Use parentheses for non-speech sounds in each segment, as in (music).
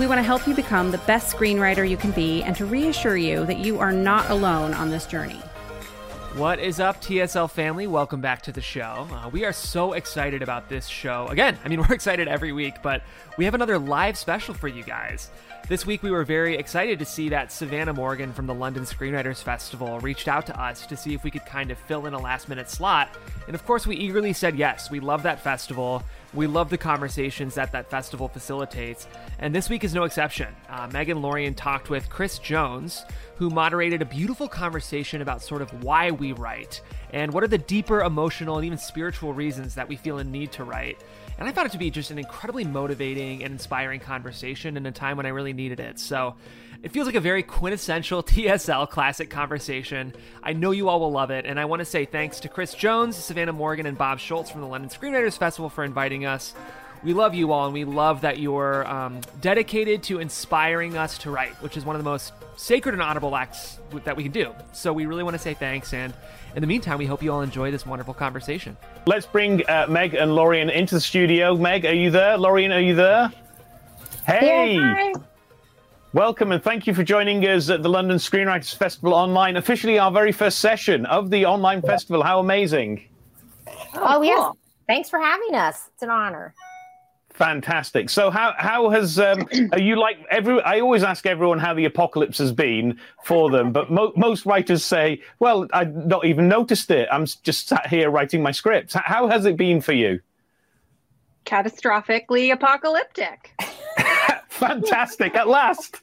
We want to help you become the best screenwriter you can be and to reassure you that you are not alone on this journey. What is up, TSL family? Welcome back to the show. Uh, we are so excited about this show. Again, I mean, (laughs) we're excited every week, but we have another live special for you guys. This week, we were very excited to see that Savannah Morgan from the London Screenwriters Festival reached out to us to see if we could kind of fill in a last minute slot. And of course, we eagerly said yes. We love that festival. We love the conversations that that festival facilitates, and this week is no exception. Uh, Megan Lorien talked with Chris Jones, who moderated a beautiful conversation about sort of why we write and what are the deeper emotional and even spiritual reasons that we feel a need to write. And I found it to be just an incredibly motivating and inspiring conversation in a time when I really needed it. So it feels like a very quintessential (laughs) TSL classic conversation. I know you all will love it, and I want to say thanks to Chris Jones, Savannah Morgan, and Bob Schultz from the London Screenwriters Festival for inviting us. We love you all, and we love that you're um, dedicated to inspiring us to write, which is one of the most sacred and honorable acts that we can do. So we really want to say thanks, and in the meantime, we hope you all enjoy this wonderful conversation. Let's bring uh, Meg and Lorien into the studio. Meg, are you there? Lorien, are you there? Hey! Yeah, Welcome and thank you for joining us at the London Screenwriters Festival Online, officially our very first session of the online festival. How amazing! Oh, oh cool. yes. Thanks for having us. It's an honor. Fantastic. So, how how has um, are you like every? I always ask everyone how the apocalypse has been for them, but mo- most writers say, "Well, I've not even noticed it. I'm just sat here writing my scripts." How has it been for you? Catastrophically apocalyptic. (laughs) Fantastic! At last.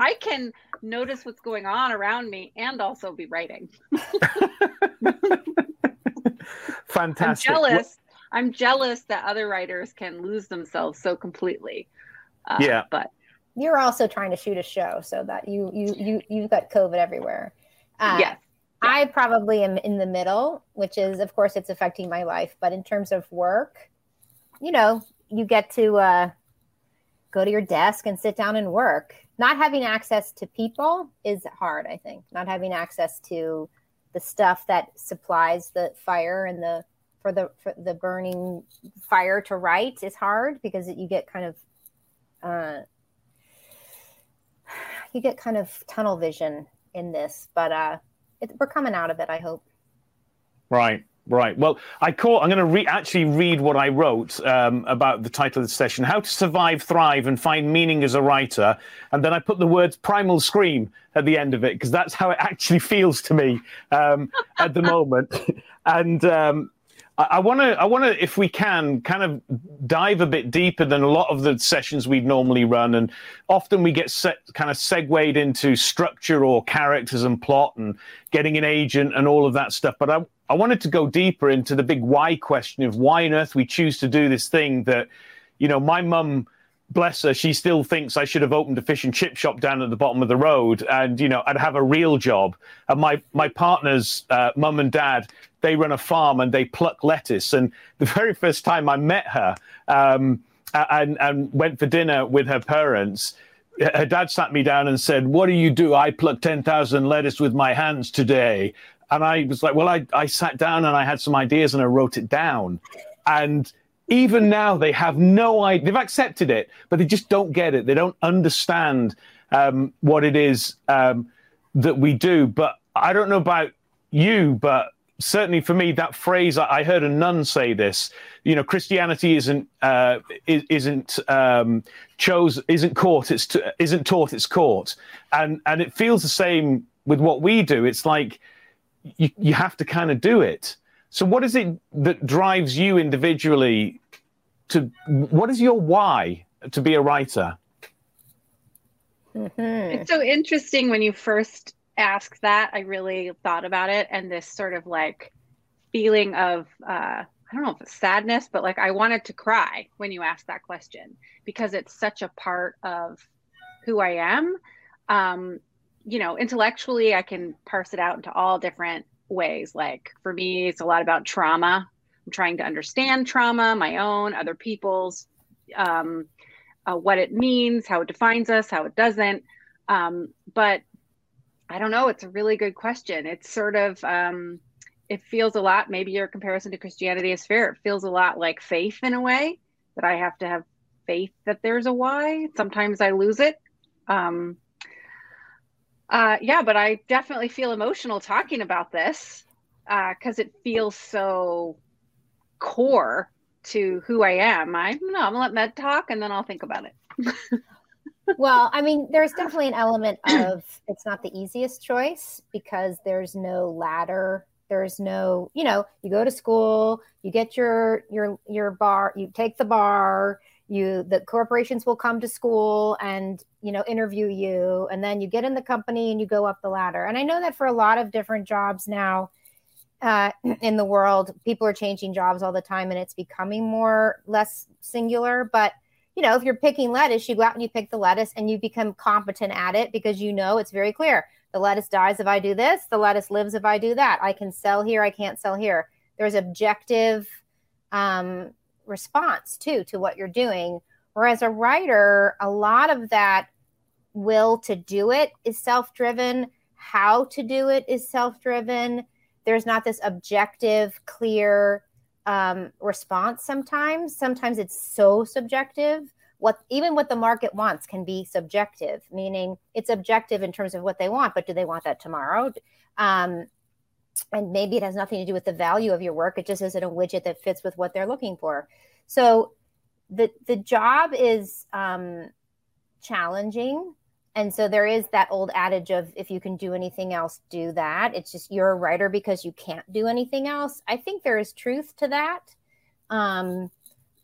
I can notice what's going on around me and also be writing. (laughs) Fantastic. I'm jealous. I'm jealous that other writers can lose themselves so completely. Uh, yeah. But you're also trying to shoot a show so that you you you you've got COVID everywhere. Uh, yes. Yeah. I probably am in the middle, which is of course it's affecting my life, but in terms of work, you know, you get to uh go to your desk and sit down and work. Not having access to people is hard, I think. Not having access to the stuff that supplies the fire and the for the for the burning fire to write is hard because you get kind of uh, you get kind of tunnel vision in this, but uh, it, we're coming out of it. I hope. Right. Right. Well, I call. I'm going to re- actually read what I wrote um, about the title of the session: "How to Survive, Thrive, and Find Meaning as a Writer." And then I put the words "primal scream" at the end of it because that's how it actually (laughs) feels to me um, at the moment. (laughs) and um, I want to, I want to, if we can, kind of dive a bit deeper than a lot of the sessions we'd normally run, and often we get set, kind of segued into structure or characters and plot and getting an agent and all of that stuff. But I, I wanted to go deeper into the big why question of why on earth we choose to do this thing that, you know, my mum bless her, she still thinks I should have opened a fish and chip shop down at the bottom of the road, and you know, I'd have a real job. And my my partner's uh, mum and dad, they run a farm and they pluck lettuce. And the (laughs) very first time I met her, um, and and went for dinner with her parents. Her dad sat me down and said, "What do you do? I pluck ten thousand lettuce with my hands today." And I was like, "Well, I I sat down and I had some ideas and I wrote it down." And even now they have no idea. They've accepted it, but they just don't get it. They don't understand um, what it is um, that we do. But I don't know about you, but certainly for me, that phrase I heard a nun say this. You know, Christianity isn't uh, isn't um, chose isn't caught. It's t- isn't taught. It's caught, and and it feels the same with what we do. It's like you you have to kind of do it. So, what is it that drives you individually to? What is your why to be a writer? Mm-hmm. It's so interesting when you first asked that. I really thought about it, and this sort of like feeling of uh, I don't know if it's sadness, but like I wanted to cry when you asked that question because it's such a part of who I am. Um, you know, intellectually, I can parse it out into all different ways. Like for me, it's a lot about trauma. I'm trying to understand trauma, my own, other people's, um, uh, what it means, how it defines us, how it doesn't. Um, but I don't know. It's a really good question. It's sort of, um, it feels a lot, maybe your comparison to Christianity is fair. It feels a lot like faith in a way that I have to have faith that there's a why. Sometimes I lose it. Um, uh, yeah, but I definitely feel emotional talking about this because uh, it feels so core to who I am. I no, I'm gonna let Meg talk and then I'll think about it. (laughs) well, I mean, there's definitely an element of it's not the easiest choice because there's no ladder. There's no, you know, you go to school, you get your your your bar, you take the bar, you the corporations will come to school and you know interview you and then you get in the company and you go up the ladder and i know that for a lot of different jobs now uh, (clears throat) in the world people are changing jobs all the time and it's becoming more less singular but you know if you're picking lettuce you go out and you pick the lettuce and you become competent at it because you know it's very clear the lettuce dies if i do this the lettuce lives if i do that i can sell here i can't sell here there's objective um, response too to what you're doing. Whereas a writer, a lot of that will to do it is self driven. How to do it is self driven. There's not this objective, clear um, response sometimes. Sometimes it's so subjective. What even what the market wants can be subjective, meaning it's objective in terms of what they want, but do they want that tomorrow? Um, and maybe it has nothing to do with the value of your work it just isn't a widget that fits with what they're looking for so the the job is um, challenging and so there is that old adage of if you can do anything else do that. It's just you're a writer because you can't do anything else. I think there is truth to that. Um,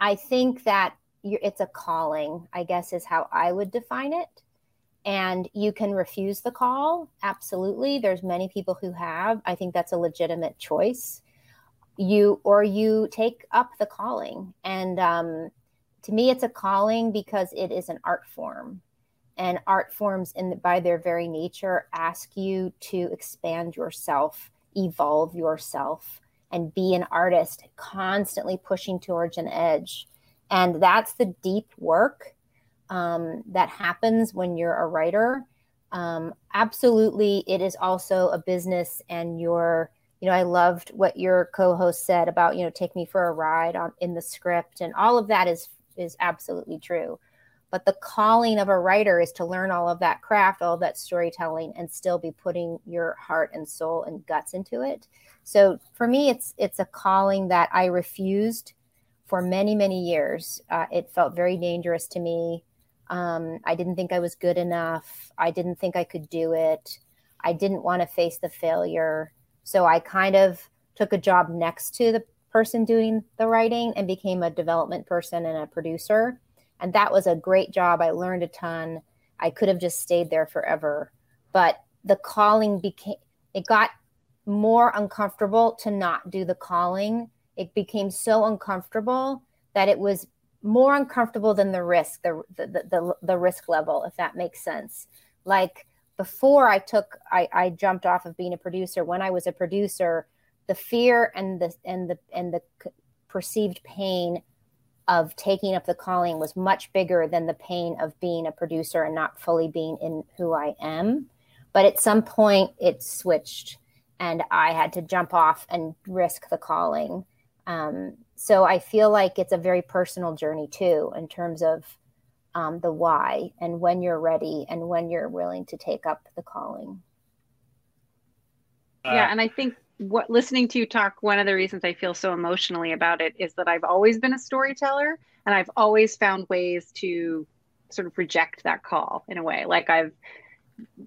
i think that it's a calling i guess is how i would define it. And you can refuse the call. Absolutely. There's many people who have. I think that's a legitimate choice. You or you take up the calling. And um, to me it's a calling because it is an art form and art forms in by their very nature ask you to expand yourself evolve yourself and be an artist constantly pushing towards an edge and that's the deep work um, that happens when you're a writer. Um, absolutely, it is also a business, and you're, you know, I loved what your co-host said about, you know, take me for a ride on in the script, and all of that is is absolutely true. But the calling of a writer is to learn all of that craft, all that storytelling, and still be putting your heart and soul and guts into it. So for me, it's it's a calling that I refused for many many years. Uh, it felt very dangerous to me um, I didn't think I was good enough. I didn't think I could do it. I didn't want to face the failure. So I kind of took a job next to the person doing the writing and became a development person and a producer. And that was a great job. I learned a ton. I could have just stayed there forever. But the calling became, it got more uncomfortable to not do the calling. It became so uncomfortable that it was more uncomfortable than the risk, the, the, the, the risk level, if that makes sense. Like before I took, I, I jumped off of being a producer. When I was a producer, the fear and the, and the, and the perceived pain of taking up the calling was much bigger than the pain of being a producer and not fully being in who I am. But at some point, it switched, and I had to jump off and risk the calling. Um, so I feel like it's a very personal journey too, in terms of um, the why and when you're ready and when you're willing to take up the calling. Yeah, and I think what listening to you talk, one of the reasons I feel so emotionally about it is that I've always been a storyteller and I've always found ways to sort of reject that call in a way. Like I've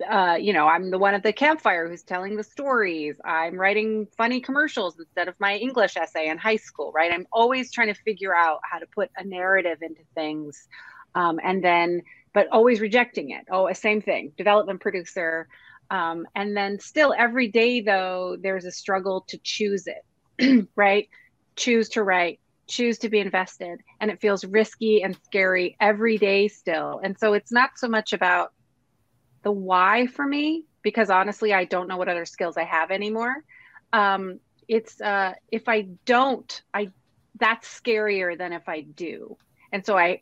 uh, you know, I'm the one at the campfire who's telling the stories. I'm writing funny commercials instead of my English essay in high school, right? I'm always trying to figure out how to put a narrative into things. Um, and then, but always rejecting it. Oh, same thing, development producer. Um, and then still every day, though, there's a struggle to choose it, (clears throat) right? Choose to write, choose to be invested. And it feels risky and scary every day still. And so it's not so much about the why for me because honestly, I don't know what other skills I have anymore. Um, it's uh, if I don't, I that's scarier than if I do, and so I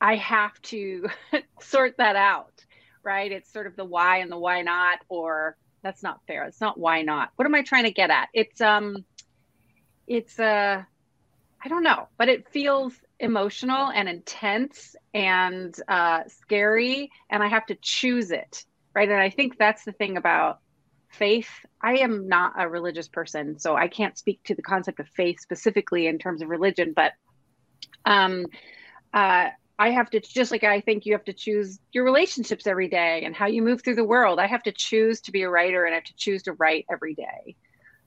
I have to (laughs) sort that out, right? It's sort of the why and the why not, or that's not fair. It's not why not. What am I trying to get at? It's um, it's uh, I don't know, but it feels emotional and intense and uh, scary, and I have to choose it, right? And I think that's the thing about faith. I am not a religious person, so I can't speak to the concept of faith specifically in terms of religion, but um, uh, I have to just like I think you have to choose your relationships every day and how you move through the world. I have to choose to be a writer and I have to choose to write every day.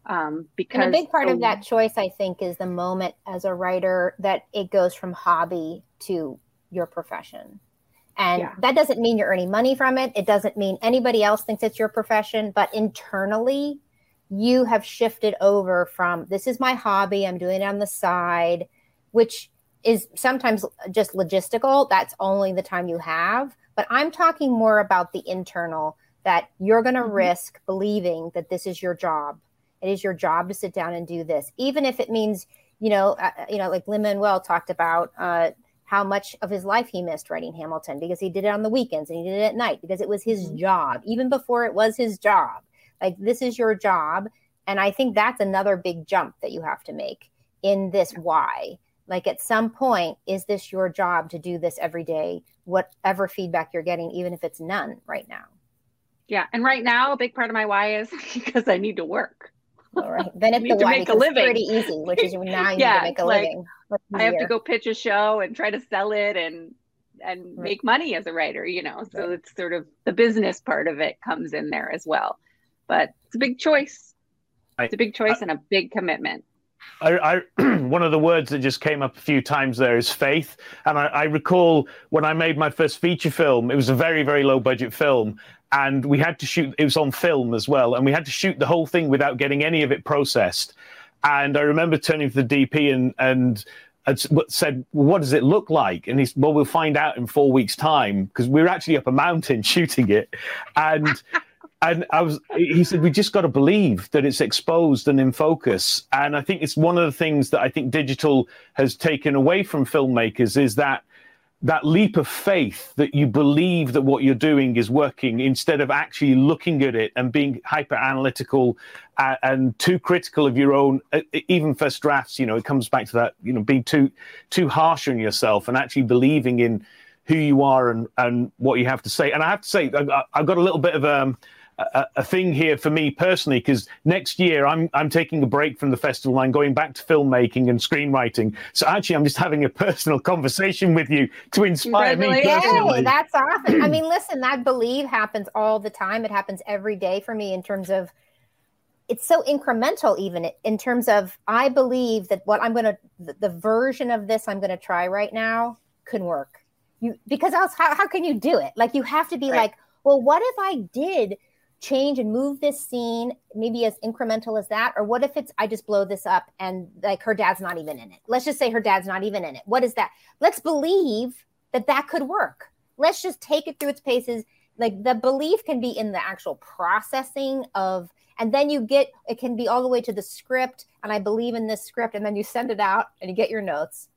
Um, because and a big part of that choice, I think, is the moment as a writer that it goes from hobby to your profession. And yeah. that doesn't mean you're earning money from it. It doesn't mean anybody else thinks it's your profession, but internally, you have shifted over from this is my hobby, I'm doing it on the side, which is sometimes just logistical. That's only the time you have. But I'm talking more about the internal that you're going to mm-hmm. risk believing that this is your job. It is your job to sit down and do this, even if it means, you know, uh, uh you know, like Lin Manuel talked about uh, how much of his life he missed writing Hamilton because he did it on the weekends and he did it at night because it was his mm-hmm. job, even before it was his job. Like this is your job, and I think that's another big jump that you have to make in this why like at some point is this your job to do this every day whatever feedback you're getting even if it's none right now? Yeah and right now a big part of my why is (laughs) because i need to work. All right. Then (laughs) it's the to why make a living. pretty easy which is now you yeah, (laughs) need to make a like, living. I have to go pitch a show and try to sell it and and right. make money as a writer you know so right. it's sort of the business part of it comes in there as well. But it's a big choice. It's a big choice I, and a big commitment I, I (clears throat) one of the words that just came up a few times there is faith. And I, I, recall when I made my first feature film, it was a very, very low budget film. And we had to shoot, it was on film as well. And we had to shoot the whole thing without getting any of it processed. And I remember turning to the DP and, and said, well, "What does it look like?" And he's, "Well, we'll find out in four weeks' time because we were actually up a mountain (laughs) shooting it." And and I was, he said, we just got to believe that it's exposed and in focus. And I think it's one of the things that I think digital has taken away from filmmakers is that that leap of faith that you believe that what you're doing is working instead of actually looking at it and being hyper analytical uh, and too critical of your own uh, even first drafts you know it comes back to that you know being too too harsh on yourself and actually believing in who you are and and what you have to say and i have to say i've got a little bit of um a, a thing here for me personally because next year I'm I'm taking a break from the festival. I'm going back to filmmaking and screenwriting. So actually, I'm just having a personal (laughs) conversation with you to inspire me oh, personally. Hey, that's awesome. I mean, listen, that believe happens all the time. It happens every day for me in terms of it's so incremental even in terms of i believe that what i'm going to the, the, version of this i'm going to try right now can work you because else how, how can you do it like you have to be right. like well what if i did change and move this scene maybe as incremental as that? Or what if it's i just blow this up and like her dad's not even in it? Let's just say her dad's not even in it. What is that? Let's believe that that could work. Let's just take it through its paces. Like the belief can be in the actual processing of and then you get it can be all the way to the script and i believe in this script and then you send it out and you get your notes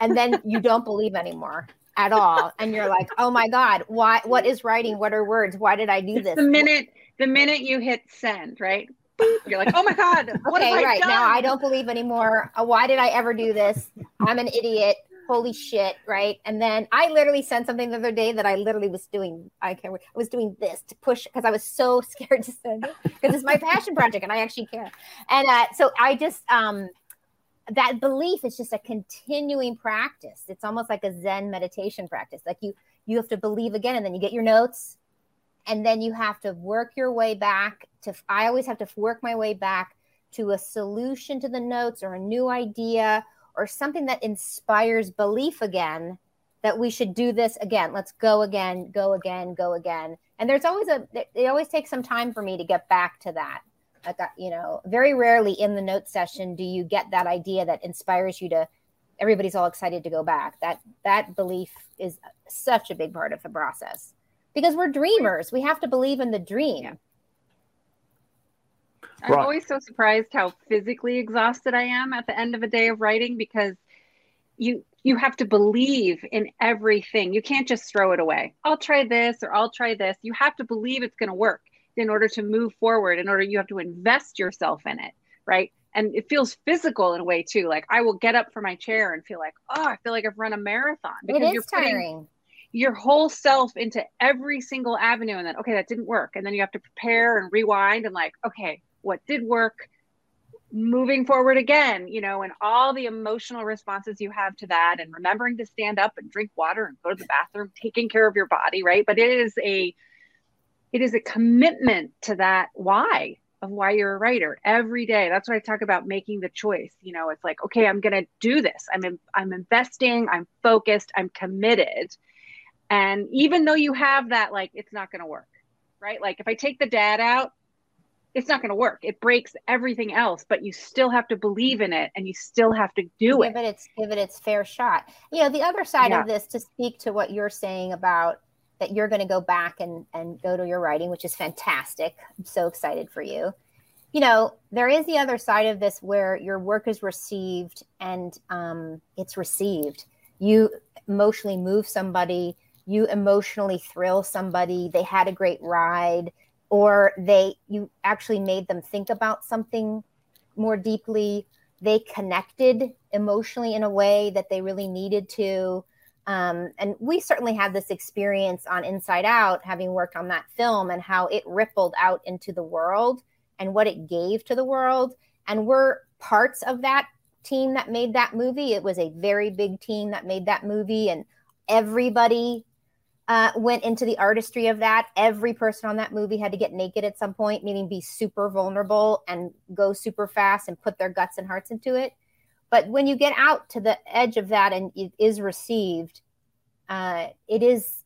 and then you don't believe anymore at all and you're like oh my god why what is writing what are words why did i do this the minute the minute you hit send, right? You're like, oh my God. (laughs) okay, right. Done? Now I don't believe anymore. Uh, why did I ever do this? I'm an idiot. Holy shit. Right. And then I literally sent something the other day that I literally was doing. I can't, I was doing this to push because I was so (laughs) scared to send it because it's my passion project and I actually care. And uh, so I just, um, that belief is just a continuing practice. It's almost like a Zen meditation practice. Like you, you have to believe again, and then you get your notes, and then you have to work your way back to i always have to work my way back to a solution to the notes or a new idea or something that inspires belief again that we should do this again let's go again go again go again and there's always a it always takes some time for me to get back to that you know very rarely in the note session do you get that idea that inspires you to everybody's all excited to go back that that belief is such a big part of the process because we're dreamers. We have to believe in the dream. Yeah. I'm always so surprised how physically exhausted I am at the end of a day of writing because you you have to believe in everything. You can't just throw it away. I'll try this or I'll try this. You have to believe it's going to work in order to move forward. In order you have to invest yourself in it, right? And it feels physical in a way too. Like I will get up from my chair and feel like, oh, I feel like I've run a marathon because you're tiring. your whole self into every single avenue and then okay that didn't work and then you have to prepare and rewind and like okay what did work moving forward again you know and all the emotional responses you have to that and remembering to stand up and drink water and go to the bathroom taking care of your body right but it is a it is a commitment to that why of why you're a writer every day that's what i talk about making the choice you know it's like okay i'm going to do this i'm in, i'm investing i'm focused i'm committed and even though you have that like it's not going to work right like if i take the dad out it's not going to work. It breaks everything else, but you still have to believe in it and you still have to do give it. it its give it its fair shot. You know, the other side yeah. of this to speak to what you're saying about that you're going to go back and and go to your writing, which is fantastic. I'm so excited for you. You know, there is the other side of this where your work is received and um, it's received. You emotionally move somebody, you emotionally thrill somebody. They had a great ride or they you actually made them think about something more deeply they connected emotionally in a way that they really needed to um, and we certainly had this experience on inside out having worked on that film and how it rippled out into the world and what it gave to the world and we're parts of that team that made that movie it was a very big team that made that movie and everybody uh, went into the artistry of that. Every person on that movie had to get naked at some point, meaning be super vulnerable and go super fast and put their guts and hearts into it. But when you get out to the edge of that and it is received, uh, it is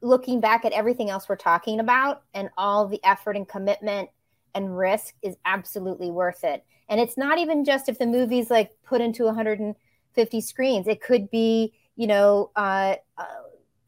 looking back at everything else we're talking about and all the effort and commitment and risk is absolutely worth it. And it's not even just if the movie's like put into 150 screens, it could be, you know, uh,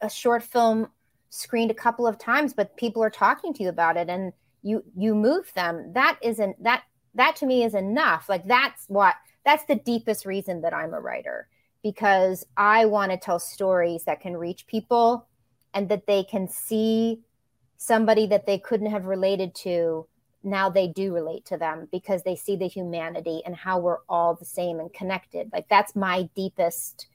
a short film screened a couple of times but people are talking to you about it and you you move them. That isn't that that to me is enough. Like that's what that's the deepest reason that i'm a writer because i want to tell stories that can reach people and that they can see somebody that they couldn't have related to now they do relate to them because they see the humanity and how we're all the same and connected like that's my deepest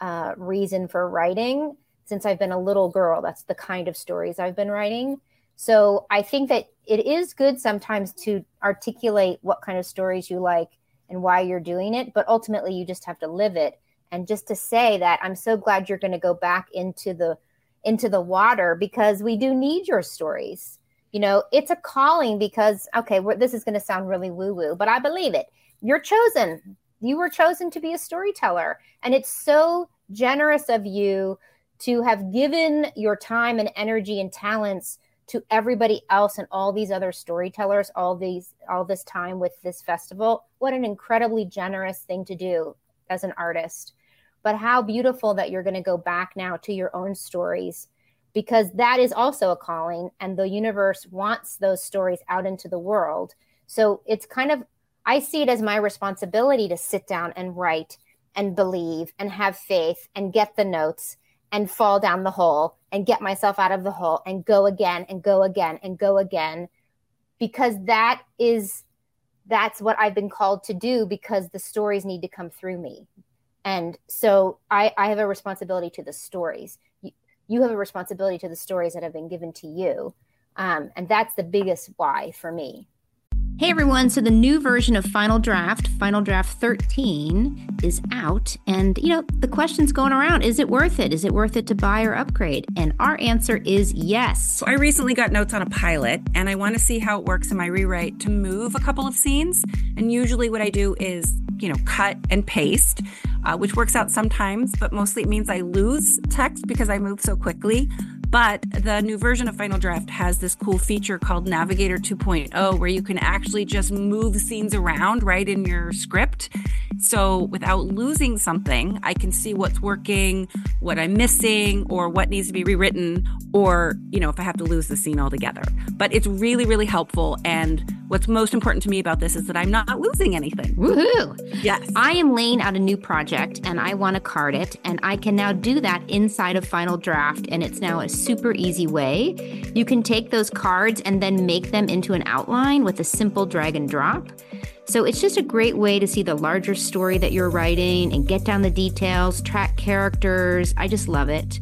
uh, reason for writing since I've been a little girl. That's the kind of stories I've been writing. So I think that it is good sometimes to articulate what kind of stories you like and why you're doing it, but ultimately you just have to live it. And just to say that I'm so glad you're going to go back into the into the water because we do need your stories. You know, it's a calling because okay, this is going to sound really woo woo, but I believe it. You're chosen. You were chosen to be a storyteller, and it's so generous of you to have given your time and energy and talents to everybody else and all these other storytellers all these all this time with this festival. What an incredibly generous thing to do as an artist. But how beautiful that you're going to go back now to your own stories because that is also a calling and the universe wants those stories out into the world. So it's kind of i see it as my responsibility to sit down and write and believe and have faith and get the notes and fall down the hole and get myself out of the hole and go again and go again and go again because that is that's what I've been called to do because the stories need to come through me. And so I, I have a responsibility to the stories. You, you have a responsibility to the stories that have been given to you. Um, and that's the biggest why for me. Hey everyone, so the new version of Final Draft, Final Draft 13, is out. And, you know, the question's going around is it worth it? Is it worth it to buy or upgrade? And our answer is yes. So I recently got notes on a pilot, and I want to see how it works in my rewrite to move a couple of scenes. And usually what I do is, you know, cut and paste, uh, which works out sometimes, but mostly it means I lose text because I move so quickly. But the new version of Final Draft has this cool feature called Navigator 2.0 where you can actually just move scenes around right in your script. So without losing something, I can see what's working, what I'm missing, or what needs to be rewritten, or, you know, if I have to lose the scene altogether. But it's really, really helpful. And what's most important to me about this is that I'm not losing anything. Woohoo! Yes. I am laying out a new project and I want to card it, and I can now do that inside of Final Draft. And it's now a super easy way. You can take those cards and then make them into an outline with a simple drag and drop. So it's just a great way to see the larger story that you're writing and get down the details, track characters. I just love it.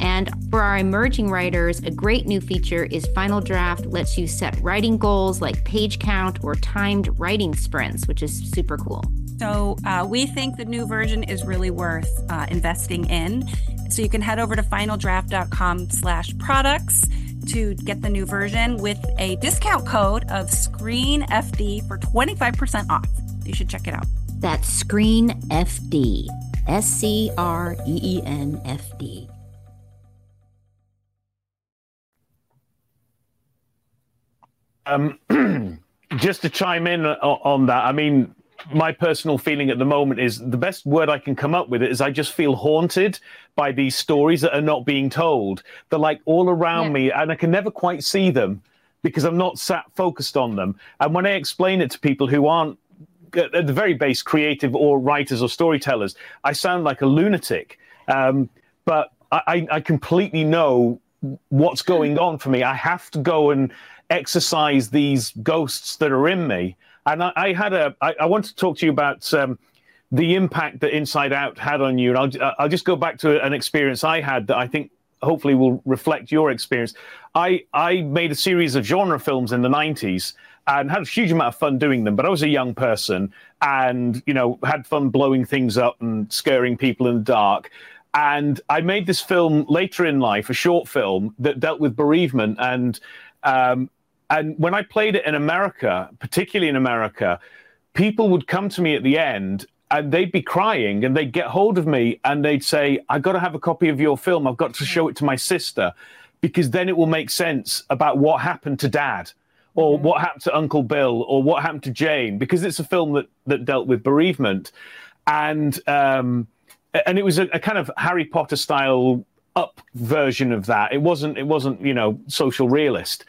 And for our emerging writers, a great new feature is Final Draft lets you set writing goals like page count or timed writing sprints, which is super cool. So uh, we think the new version is really worth uh, investing in. So you can head over to finaldraft.com slash products to get the new version with a discount code of SCREENFD for 25% off. You should check it out. That's Screen FD. S C R E E N F D. Um, (clears throat) just to chime in on that, I mean, my personal feeling at the moment is the best word I can come up with is I just feel haunted by these stories that are not being told. They're like all around yeah. me, and I can never quite see them because I'm not sat focused on them. And when I explain it to people who aren't at the very base creative or writers or storytellers, I sound like a lunatic. Um, but I, I completely know what's going on for me. I have to go and exercise these ghosts that are in me. And I, I had a. I, I want to talk to you about um, the impact that Inside Out had on you. And I'll, I'll just go back to an experience I had that I think hopefully will reflect your experience. I I made a series of genre films in the '90s and had a huge amount of fun doing them. But I was a young person and you know had fun blowing things up and scaring people in the dark. And I made this film later in life, a short film that dealt with bereavement and um, and when I played it in America, particularly in America, people would come to me at the end and they'd be crying and they'd get hold of me and they'd say, "I've got to have a copy of your film. I've got to show it to my sister because then it will make sense about what happened to dad or mm-hmm. what happened to Uncle Bill or what happened to Jane because it's a film that, that dealt with bereavement. And, um, and it was a, a kind of Harry Potter style up version of that. It wasn't, it wasn't, you know, social realist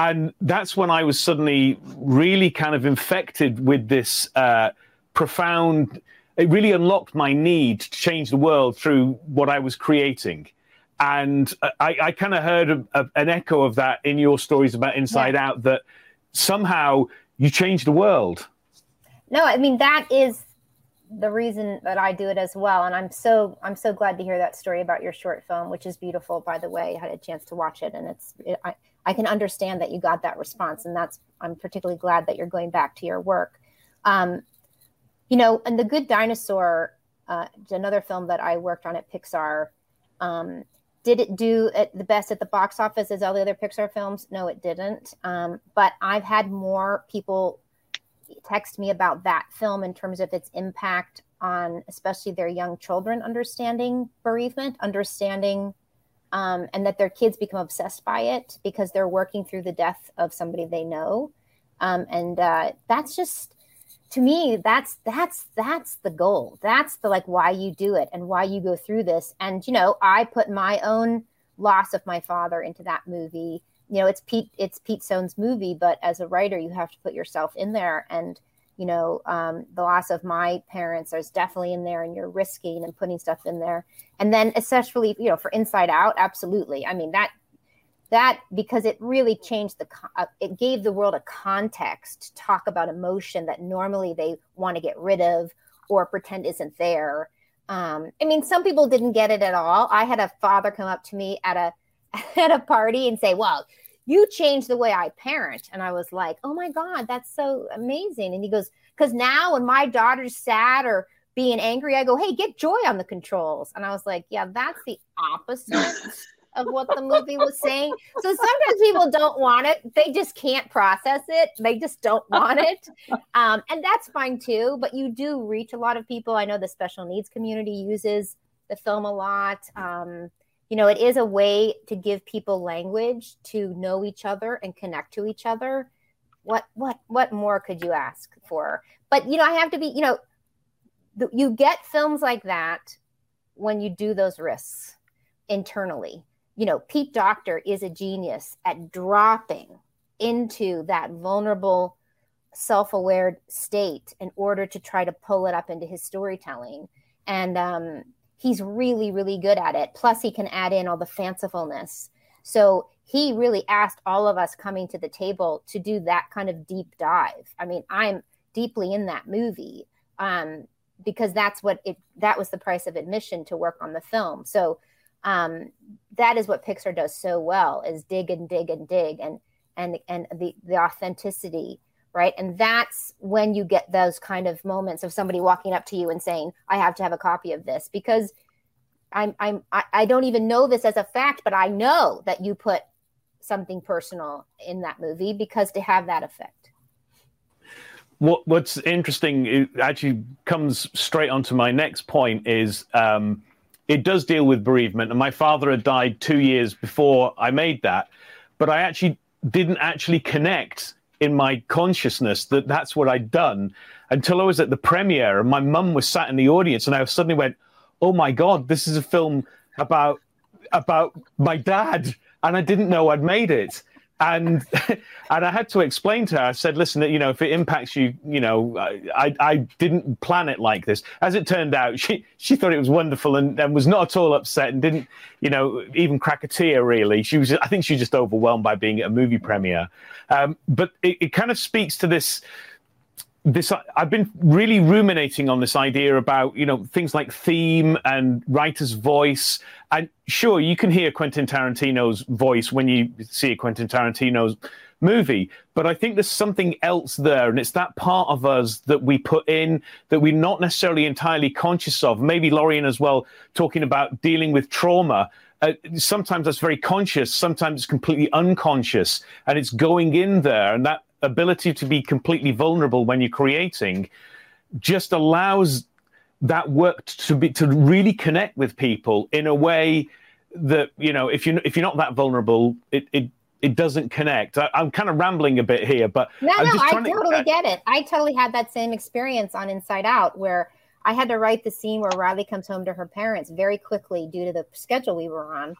and that's when I was suddenly really kind of infected with this uh, profound. It really unlocked my need to change the world through what I was creating, and I, I kind of heard a, a, an echo of that in your stories about Inside yeah. Out. That somehow you changed the world. No, I mean that is the reason that I do it as well. And I'm so I'm so glad to hear that story about your short film, which is beautiful. By the way, I had a chance to watch it, and it's it, I, I can understand that you got that response, and that's I'm particularly glad that you're going back to your work. Um, you know, and the Good Dinosaur, uh, another film that I worked on at Pixar. Um, did it do the best at the box office as all the other Pixar films? No, it didn't. Um, but I've had more people text me about that film in terms of its impact on especially their young children understanding bereavement, understanding um, and that their kids become obsessed by it because they're working through the death of somebody they know. Um, and uh, that's just to me that's that's that's the goal. That's the like why you do it and why you go through this. And you know i put my own loss of my father into that movie. You know it's pete it's pete sohn's movie but as a writer you have to put yourself in there. And you know um, the loss of my parents is definitely in there and you're risking and putting stuff in there. And then especially you know for inside out absolutely. I mean that that because it really changed the uh, it gave the world a context to talk about emotion that normally they want to get rid of or pretend isn't there. Um, i mean some people didn't get it at all. I had a father come up to me at a (laughs) at a party and say well you changed the way I parent. And I was like, oh my God, that's so amazing. And he goes, because now when my daughter's sad or being angry, I go, hey, get joy on the controls. And I was like, yeah, that's the opposite of what the movie was saying. So sometimes people don't want it. They just can't process it. They just don't want it. Um, and that's fine too. But you do reach a lot of people. I know the special needs community uses the film a lot. Um, you know, it is a way to give people language to know each other and connect to each other. What what what more could you ask for? But you know, I have to be, you know, the, you get films like that when you do those risks internally. You know, Pete Docter is a genius at dropping into that vulnerable, self aware state in order to try to pull it up into his storytelling. And um, he's really, really good at it. Plus, he can add in all the fancifulness. So he really asked all of us coming to the table to do that kind of deep dive. I mean, I'm deeply in that movie um, because that's what it that was the price of admission to work on the film. So um, that is what Pixar does so well is dig and dig and dig and and and the the authenticity right? And that's when you get those kind of moments of somebody walking up to you and saying i have to have a copy of this because i'm i'm i, I don't even know this as a fact but i know that you put something personal in that movie because to have that effect. What what's interesting it actually comes straight onto my next point is um, it does deal with bereavement and my father had died two years before i made that but i actually didn't actually connect in my consciousness that that's what I'd done until I was at the premiere and my mum was sat in the audience and I suddenly went, "Oh my god, this is a film about about my dad," and I didn't know I'd made it and (laughs) and I had to explain to her. I said, "Listen, you know, if it impacts you, you know, I I didn't plan it like this." As it turned out, she she thought it was wonderful and, and was not at all upset and didn't, you know, even crack a tear. Really, she was. I think she was just overwhelmed by being at a movie premiere. Um, but it, it kind of speaks to this this I've been really ruminating on this idea about you know things like theme and writer's voice. And sure, you can hear Quentin Tarantino's voice when you see a Quentin Tarantino's movie, but I think there's something else there, and it's that part of us that we put in that we're not necessarily entirely conscious of. Maybe Lorien as well, talking about dealing with trauma. Uh, sometimes that's very conscious, sometimes it's completely unconscious, and it's going in there, and that ability to be completely vulnerable when you're creating just allows that work to be to really connect with people in a way that you know if you if you're not that vulnerable it it it doesn't connect. I, am kind of rambling a bit here, but no, no, I totally to, get it. I totally had that same experience on Inside Out, where I had to write the scene where Riley comes home to her parents very quickly due to the schedule we were on,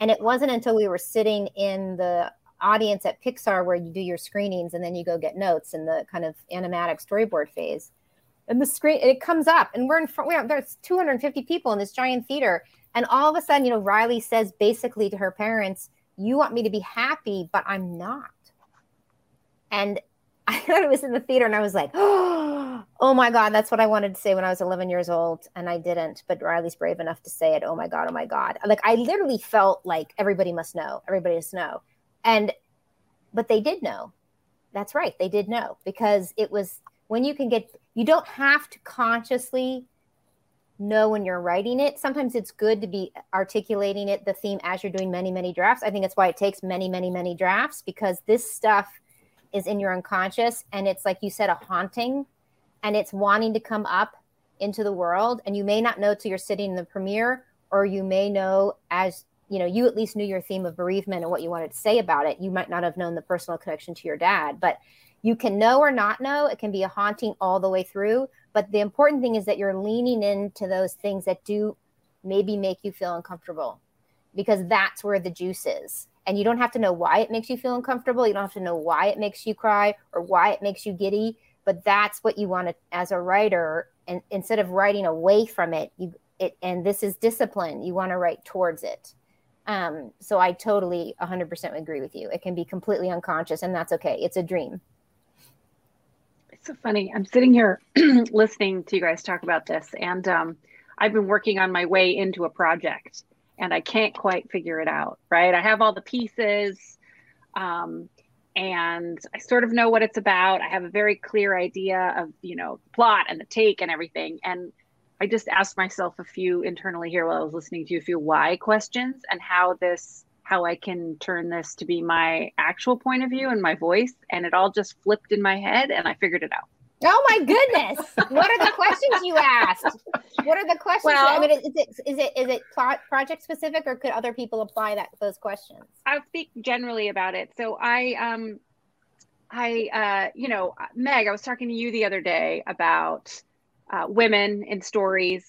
and it wasn't until we were sitting in the audience at Pixar where you do your screenings and then you go get notes in the kind of animatic storyboard phase. And the screen it comes up and we're in front. We're, there's 250 people in this giant theater, and all of a sudden, you know, Riley says basically to her parents, "You want me to be happy, but I'm not." And (laughs) I thought it was in the theater, and I was like, (gasps) "Oh my god, that's what I wanted to say when I was 11 years old, and I didn't." But Riley's brave enough to say it. Oh my god, oh my god! Like I literally felt like everybody must know. Everybody must know and but they did know. That's right. They did know because it was when you can get you don't have to consciously know when you're writing it. Sometimes it's good to be articulating it the theme as you're doing many many drafts. I think that's why it takes many many many drafts because this stuff is in your unconscious and it's like you said a haunting and it's wanting to come up into the world. And you may not know till you're sitting in the premiere or you may know as you know you at least knew your theme of bereavement and what you wanted to say about it. You might not have known the personal connection to your dad but you can know or not know it can be a haunting all the way through. But the important thing is that you're leaning into those things that do maybe make you feel uncomfortable because that's where the juice is. And you don't have to know why it makes you feel uncomfortable. You don't have to know why it makes you cry or why it makes you giddy but that's what you want to as a writer and instead of writing away from it you it and this is discipline you want to write towards it um, so I totally 100% agree with you. It can be completely unconscious, and that's okay. It's a dream. It's so funny. I'm sitting here (clears throat) listening to you guys talk about this, and um, I've been working on my way into a project, and I can't quite figure it out. Right? I have all the pieces, um, and I sort of know what it's about. I have a very clear idea of you know plot and the take and everything, and I just asked myself a few internally here while I was listening to you, a few why questions and how this, how I can turn this to be my actual point of view and my voice. And it all just flipped in my head and I figured it out. Oh my goodness! what are the questions you asked? What are the questions? Well, I mean, is it is it is it plot, project specific, or could other people apply that those questions? I'll speak generally about it. So I um, I uh, you know, Meg, I was talking to you the other day about uh, women in stories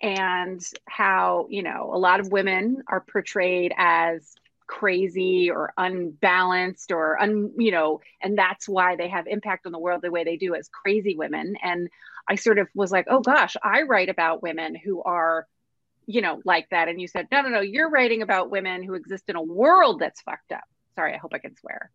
and how you know a lot of women are portrayed as crazy or unbalanced or un you know and that's why they have impact on the world the way they do as crazy women. And i sort of was like oh gosh i write about women who are you know like that. And you said no no no you're writing about women who exist in a world that's fucked up sorry i hope i can swear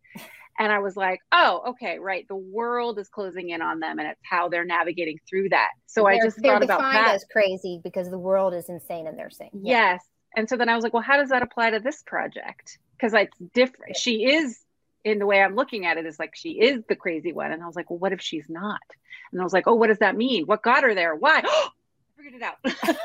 and I was like, oh, okay, right. The world is closing in on them, and it's how they're navigating through that. So they're, I just thought about that as crazy because the world is insane and they're saying yeah. yes. And so then I was like, well, how does that apply to this project? Because it's different. She is in the way I'm looking at it is like she is the crazy one, and I was like, well, what if she's not? And I was like, oh, what does that mean? What got her there? Why? (gasps) I figured it out. (laughs)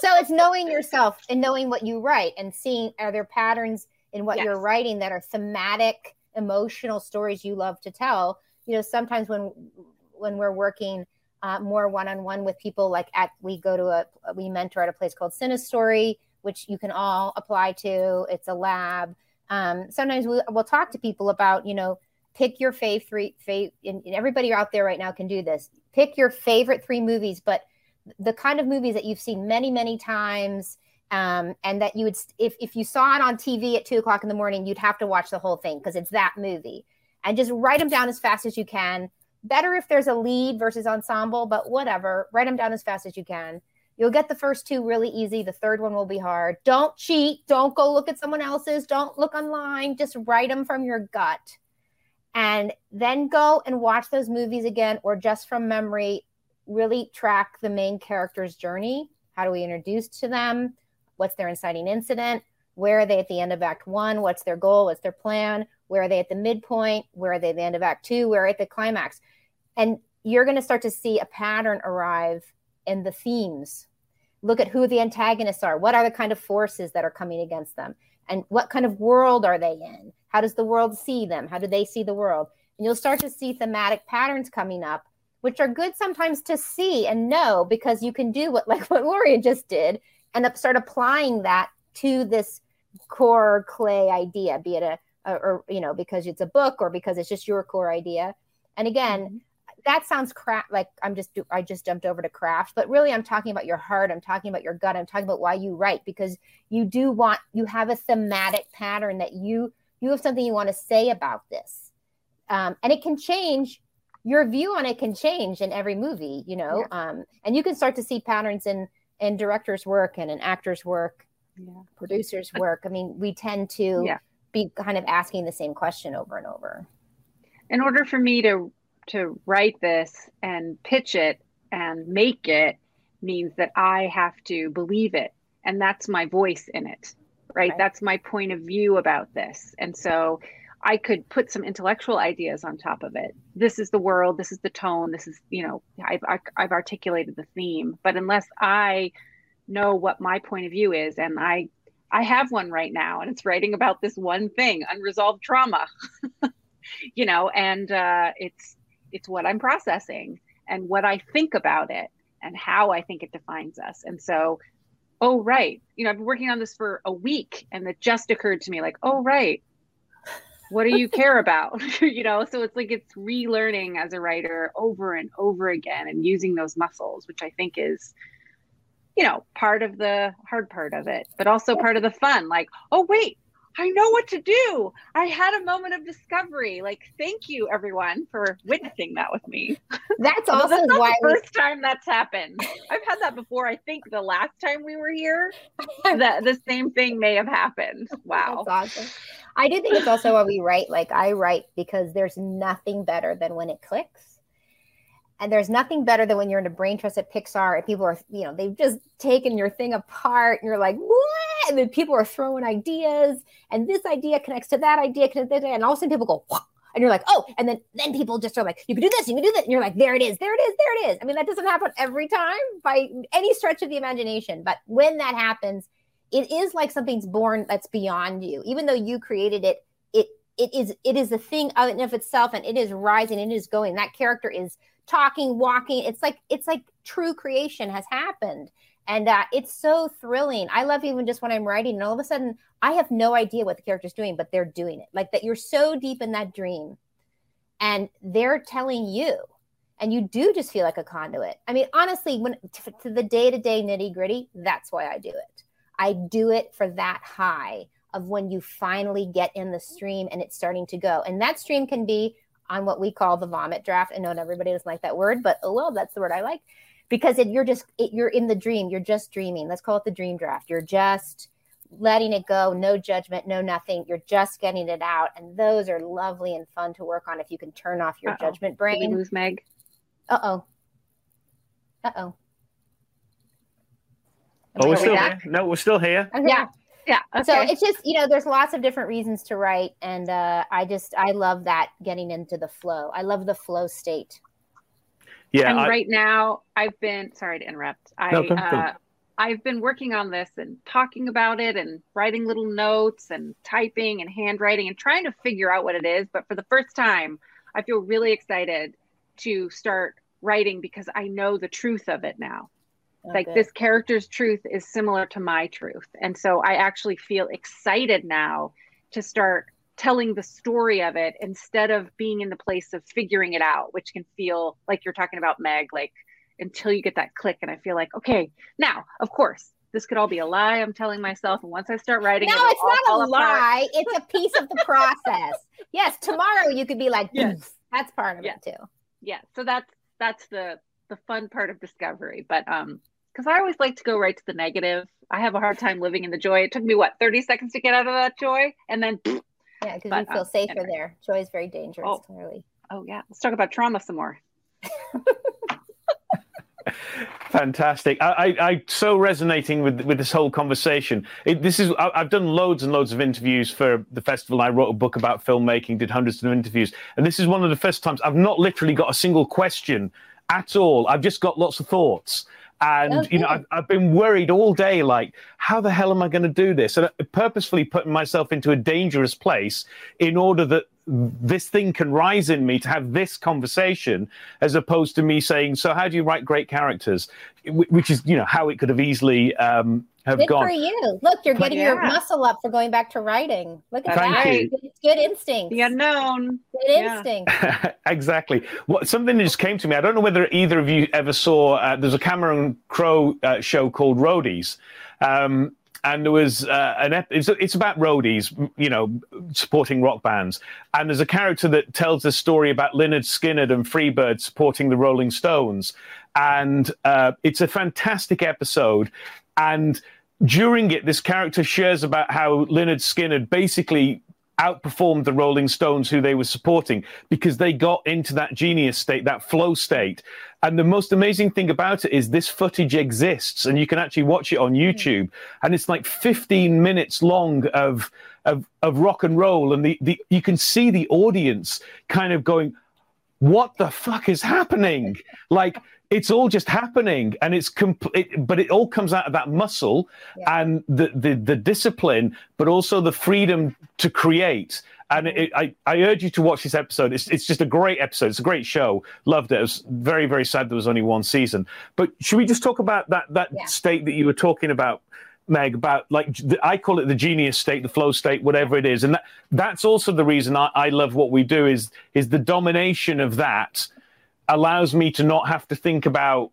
so it's knowing yourself and knowing what you write and seeing are there patterns in what yes. you're writing that are thematic emotional stories you love to tell. You know sometimes when when we're working uh, more one-on-one with people like at we go to a we mentor at a place called Cinestory which you can all apply to. It's a lab. Um, sometimes we, we'll talk to people about you know pick your favorite three fav- and everybody out there right now can do this. Pick your favorite three movies but the kind of movies that you've seen many many times um, and that you would if if you saw it on TV at two o'clock in the morning, you'd have to watch the whole thing because it's that movie. And just write them down as fast as you can. Better if there's a lead versus ensemble, but whatever. Write them down as fast as you can. You'll get the first two really easy. The third one will be hard. Don't cheat. Don't go look at someone else's. Don't look online. Just write them from your gut. And then go and watch those movies again or just from memory. Really track the main character's journey. How do we introduce to them? What's their inciting incident? Where are they at the end of Act One? What's their goal? What's their plan? Where are they at the midpoint? Where are they at the end of Act Two? Where are at the climax? And you're going to start to see a pattern arrive in the themes. Look at who the antagonists are. What are the kind of forces that are coming against them? And what kind of world are they in? How does the world see them? How do they see the world? And you'll start to see thematic patterns coming up, which are good sometimes to see and know because you can do what, (laughs) like what Gloria just did, and start applying that to this core clay idea, be it a, a, or you know because it's a book or because it's just your core idea. And again, mm-hmm. that sounds crap. Like I'm just I just jumped over to craft, but really I'm talking about your heart. I'm talking about your gut. I'm talking about why you write because you do want you have a thematic pattern that you you have something you want to say about this, um, and it can change your view on it can change in every movie you know yeah. um, and you can start to see patterns in in director's work and in actor's work, yeah. producer's work. I mean, we tend to yeah. be kind of asking the same question over and over. In order for me to to write this and pitch it and make it means that I have to believe it. And that's my voice in it, right? right? That's my point of view about this. And so I could put some intellectual ideas on top of it. This is the world. This is the tone. This is, you know, I've, I've articulated the theme. But unless I know what my point of view is, and I, I have one right now, and it's writing about this one thing, unresolved trauma, (laughs) you know, and uh, it's, it's what I'm processing and what I think about it and how I think it defines us. And so, oh right, you know, I've been working on this for a week, and it just occurred to me, like, oh right what do you care about? (laughs) You know so it's like it's relearning as a writer over and over again and using those muscles which i think is you know part of the hard part of it but also part of the fun. Like oh wait I know what to do. I had a moment of discovery. Like, thank you everyone for witnessing that with me. That's (laughs) also that's why the first time that's happened. I've had that before. I think the last time we were here, (laughs) that the same thing may have happened. (laughs) Wow. That's awesome. I do think it's also why we write. Like I write because there's nothing better than when it clicks. And there's nothing better than when you're in a brain trust at Pixar and people are, you know, they've just taken your thing apart and you're like, what? And then people are throwing ideas and this idea connects to that idea, connects to that, and all of a sudden people go, Wah! and you're like, oh, and then then people just are like, you can do this, you can do that, and you're like, there it is, there it is, there it is. I mean, that doesn't happen every time by any stretch of the imagination, but when that happens, it is like something's born that's beyond you even though you created it it it is it is a thing of and of itself and it is rising it is going that character is talking walking it's like it's like true creation has happened and uh, it's so thrilling i love even just when i'm writing and all of a sudden i have no idea what the character's doing but they're doing it like that you're so deep in that dream and they're telling you and you do just feel like a conduit. I mean, honestly, when to, the day to day nitty gritty, that's why I do it. I do it for that high of when you finally get in the stream and it's starting to go. And that stream can be on what we call the vomit draft. I know everybody doesn't like that word, but oh well, that's the word I like because it, you're just it, you're in the dream. You're just dreaming. Let's call it the dream draft. You're just letting it go, no judgment, no nothing. You're just getting it out, and those are lovely and fun to work on if you can turn off your Uh-oh. judgment brain. Did we lose Meg? Uh oh. Uh oh. Oh, we're still here. No, we're still here. Okay. Yeah. Yeah. Okay. So it's just, you know, there's lots of different reasons to write. And uh, I just, I love that getting into the flow. I love the flow state. Yeah. And I, right now, I've been, sorry to interrupt. I, no, uh, I've been working on this and talking about it and writing little notes and typing and handwriting and trying to figure out what it is. But for the first time, I feel really excited to start writing because I know the truth of it now. Okay. Like this character's truth is similar to my truth. And so I actually feel excited now to start telling the story of it instead of being in the place of figuring it out, which can feel like you're talking about Meg, like until you get that click. And I feel like, okay, now, of course, this could all be a lie I'm telling myself. And once I start writing, no, it's not a lie. it's a piece of the (laughs) process. yes, tomorrow you could be like, yes. that's part of it too. Yeah. So that's that's the the fun part of discovery. But um, because I always like to go right to the negative. I have a hard time living in the joy. It took me what 30 seconds to get out of that joy, and then yeah, because you feel um, safer anyway. there. Joy is very dangerous. Oh. Clearly. Oh yeah. Let's talk about trauma some more. (laughs) Fantastic. I, I, I, so resonating with with this whole conversation. It, this is I, have done loads and loads of interviews for the festival. I wrote a book about filmmaking, did hundreds of interviews, and this is one of the first times I've not literally got a single question at all. I've just got lots of thoughts. And okay. you know, I've, I've, been worried all day, like, how the hell am I going to do this? And purposefully putting myself into a dangerous place in order that this thing can rise in me to have this conversation, as opposed to me saying, "So, how do you write great characters?" Which is, you know, how it could have easily um, have good gone. for you. Look, you're getting yeah. your muscle up for going back to writing. Look at Thank that. You. Good, good instinct. The unknown. Good yeah. instinct. (laughs) exactly. What something just came to me. I don't know whether either of you ever saw. Uh, there's a Cameron Crowe uh, show called Roadies. Um, and there was uh, an ep- it's, it's, about roadies, you know, supporting rock bands. And there's a character that tells a story about Lynyrd Skynyrd and Freebird supporting the Rolling Stones, and uh, it's a fantastic episode. And during it, this character shares about how Lynyrd Skynyrd basically outperformed the Rolling Stones, who they were supporting, because they got into that genius state, that flow state. And the most amazing thing about it is this footage exists, and you can actually watch it on hmm. YouTube. And it's like 15 minutes long of of, of rock and roll, and the, the you can see the audience kind of going, "What the fuck is happening?" Like it's all just happening and it's complete but it all comes out of that muscle yeah. and the, the the discipline but also the freedom to create and mm-hmm. it, I, I urge you to watch this episode. It's, it's just a great episode. It's a great show. Loved it. It was very, very sad there was only one season. But should we just talk about that that yeah. state that you were talking about, Meg? About like the, I call it the genius state, the flow state, whatever it is, and that that's also the reason I, I love what we do is is the domination of that allows me to not have to think about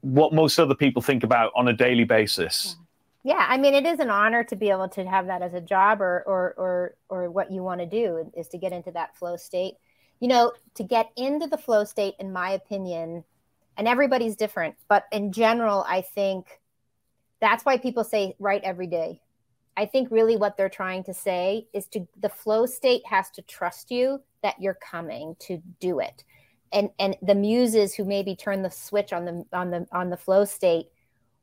what most other people think about on a daily basis. Yeah, I mean, it is an honor to be able to have that as a job, or or or or what you want to do is to get into that flow state. You know, to get into the flow state, in my opinion, and everybody's different, but in general, I think that's why people say write every day. I think really what they're trying to say is to the flow state has to trust you that you're coming to do it and and the muses who maybe turn the switch on the on the on the flow state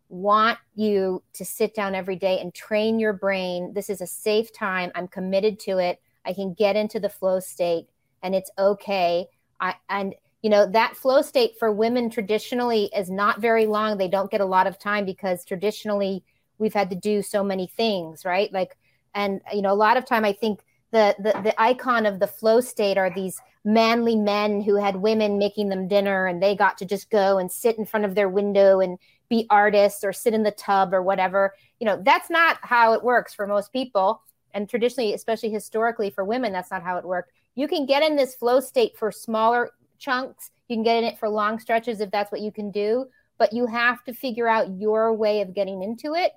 want you to sit down every day and train your brain. This is a safe time. I'm committed to it. I can get into the flow state and it's okay. I and you know that flow state for women traditionally is not very long. They don't get a lot of time because traditionally we've had to do so many things right? Like and you know a lot of time i think the the, the icon of the flow state are these manly men who had women making them dinner and they got to just go and sit in front of their window and be artists or sit in the tub or whatever. You know, that's not how it works for most people. And traditionally, especially historically for women, that's not how it worked. You can get in this flow state for smaller chunks. You can get in it for long stretches if that's what you can do, but you have to figure out your way of getting into it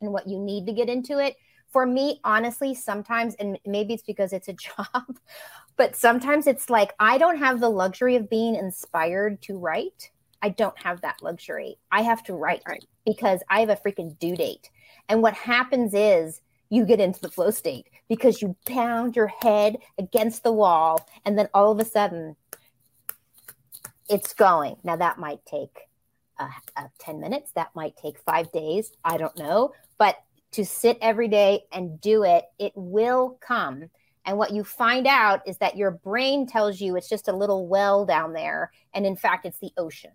and what you need to get into it. For me, honestly, sometimes, and maybe it's because it's a (laughs) job, but sometimes it's like I don't have the luxury of being inspired to write. I don't have that luxury. I have to write right. because I have a freaking due date. And what happens is you get into the flow state because you pound your head against the wall and then all of a sudden it's going. Now that might take uh, uh, 10 minutes, that might take five days. I don't know. But to sit every day and do it, it will come. And what you find out is that your brain tells you it's just a little well down there. And in fact, it's the ocean.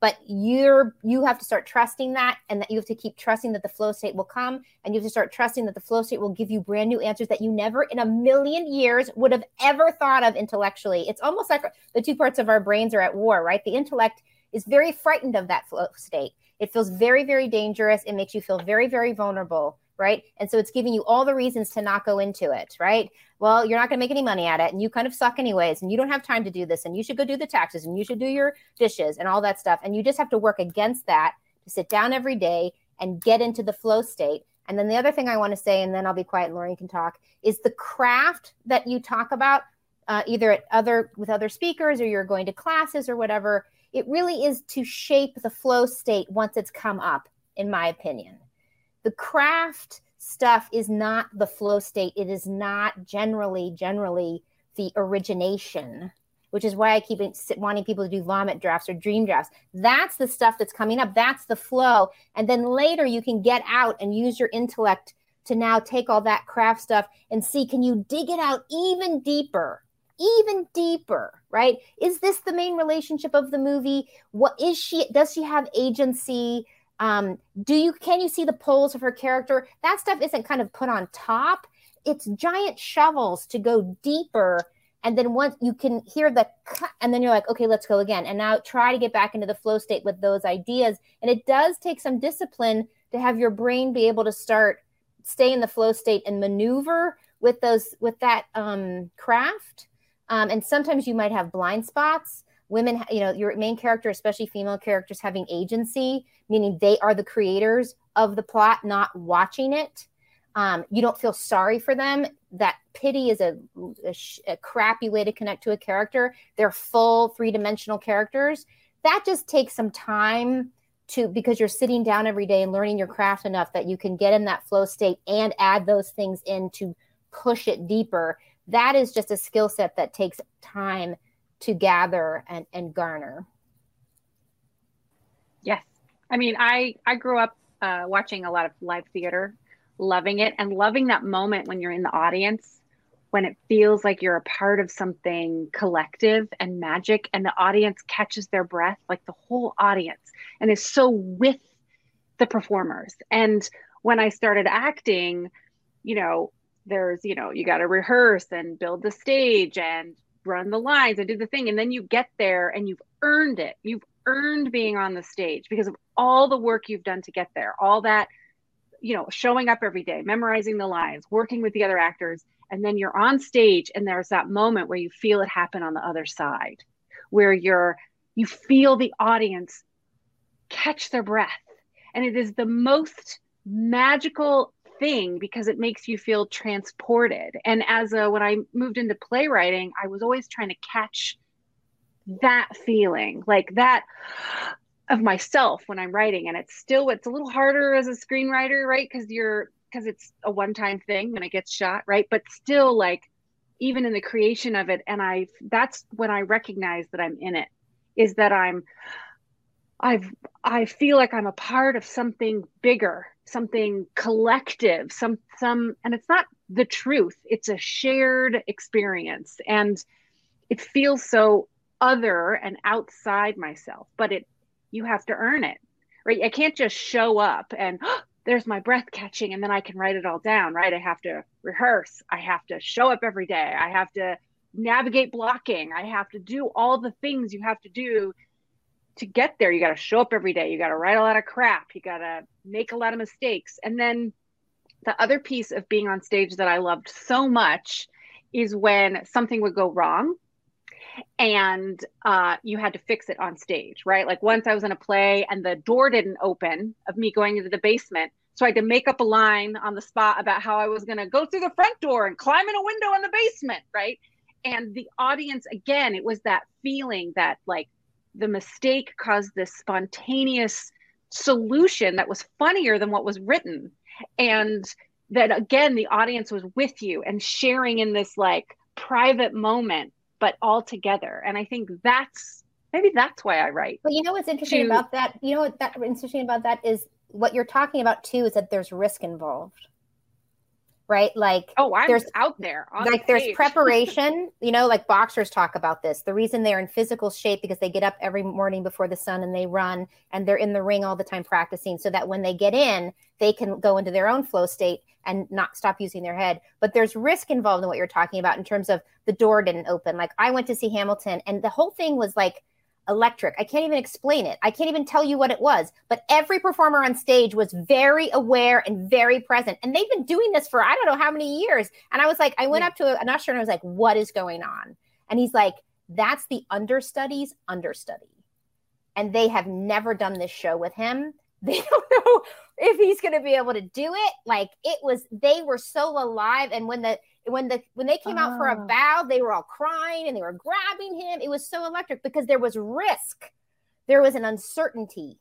But you're you have to start trusting that and that you have to keep trusting that the flow state will come and you have to start trusting that the flow state will give you brand new answers that you never in a million years would have ever thought of intellectually. It's almost like the two parts of our brains are at war right? The intellect is very frightened of that flow state. It feels very very dangerous. It makes you feel very very vulnerable right? And so it's giving you all the reasons to not go into it, right? Well, you're not going to make any money at it and you kind of suck anyways and you don't have time to do this and you should go do the taxes and you should do your dishes and all that stuff and you just have to work against that to sit down every day and get into the flow state. And then the other thing I want to say and then I'll be quiet and Lorien can talk is the craft that you talk about uh, either at other with other speakers or you're going to classes or whatever, it really is to shape the flow state once it's come up in my opinion the craft stuff is not the flow state. It is not generally generally the origination which is why i keep wanting people to do vomit drafts or dream drafts. That's the stuff that's coming up. That's the flow. And then later you can get out and use your intellect to now take all that craft stuff and see can you dig it out even deeper? Even deeper right? Is this the main relationship of the movie? What is she does she have agency um, do you can you see the poles of her character? That stuff isn't kind of put on top. It's giant shovels to go deeper. And then once you can hear the and then you're like, okay, let's go again. And now try to get back into the flow state with those ideas. And it does take some discipline to have your brain be able to start stay in the flow state and maneuver with those with that um, craft. Um, and sometimes you might have blind spots women you know your main character especially female characters having agency meaning they are the creators of the plot not watching it um, you don't feel sorry for them. That pity is a, a, a crappy way to connect to a character. They're full three-dimensional characters. That just takes some time to because you're sitting down every day and learning your craft enough that you can get in that flow state and add those things in to push it deeper. That is just a skill set that takes time to gather and, and garner. Yes. I mean, I, I grew up uh, watching a lot of live theater, loving it and loving that moment when you're in the audience, when it feels like you're a part of something collective and magic, and the audience catches their breath, like the whole audience, and is so with the performers. And when I started acting, you know, there's, you know, you got to rehearse and build the stage and run the lines and do the thing. And then you get there and you've earned it. You've earned being on the stage because of all the work you've done to get there. All that you know showing up every day memorizing the lines working with the other actors. And then you're on stage and there's that moment where you feel it happen on the other side where you're you feel the audience catch their breath. And it is the most magical thing because it makes you feel transported. And as a, when I moved into playwriting, I was always trying to catch that feeling, like that of myself when I'm writing. And it's still, it's a little harder as a screenwriter, right? Because you're, because it's a one time thing when it gets shot, right? But still, like, even in the creation of it, and I, that's when I recognize that I'm in it, is that I'm, I've, I feel like I'm a part of something bigger something collective some some and it's not the truth it's a shared experience. And it feels so other and outside myself but it you have to earn it right? I can't just show up and oh, (gasps) there's my breath catching and then i can write it all down right? I have to rehearse i have to show up every day i have to navigate blocking i have to do all the things you have to do to get there, you got to show up every day. You got to write a lot of crap. You got to make a lot of mistakes. And then the other piece of being on stage that I loved so much is when something would go wrong and uh, you had to fix it on stage, right? Like once I was in a play and the door didn't open of me going into the basement. So I had to make up a line on the spot about how I was going to go through the front door and climb in a window in the basement, right? And the audience, again, it was that feeling that like the mistake caused this spontaneous solution that was funnier than what was written. And that again, the audience was with you and sharing in this like private moment but all together. And I think that's maybe that's why I write. But you know what's interesting to, about that? You know what that interesting about that is what you're talking about too is that there's risk involved. Right? Like oh, I'm there's out there. like the there's (laughs) preparation, you know, like boxers talk about this. The reason they're in physical shape because they get up every morning before the sun and they run and they're in the ring all the time practicing so that when they get in, they can go into their own flow state and not stop using their head. But there's risk involved in what you're talking about in terms of the door didn't open. Like I went to see Hamilton and the whole thing was like electric. I can't even explain it. I can't even tell you what it was. But every performer on stage was very aware and very present. And they've been doing this for I don't know how many years. And I was like, I went up to an usher and I was like, what is going on? And he's like, that's the understudy's understudy. And they have never done this show with him. (laughs) They don't know if he's going to be able to do it. Like it was, they were so alive. And when the when the when they came oh. out for a oh. bow, they were all crying and they were grabbing him. It was so electric because there was risk, there was an uncertainty,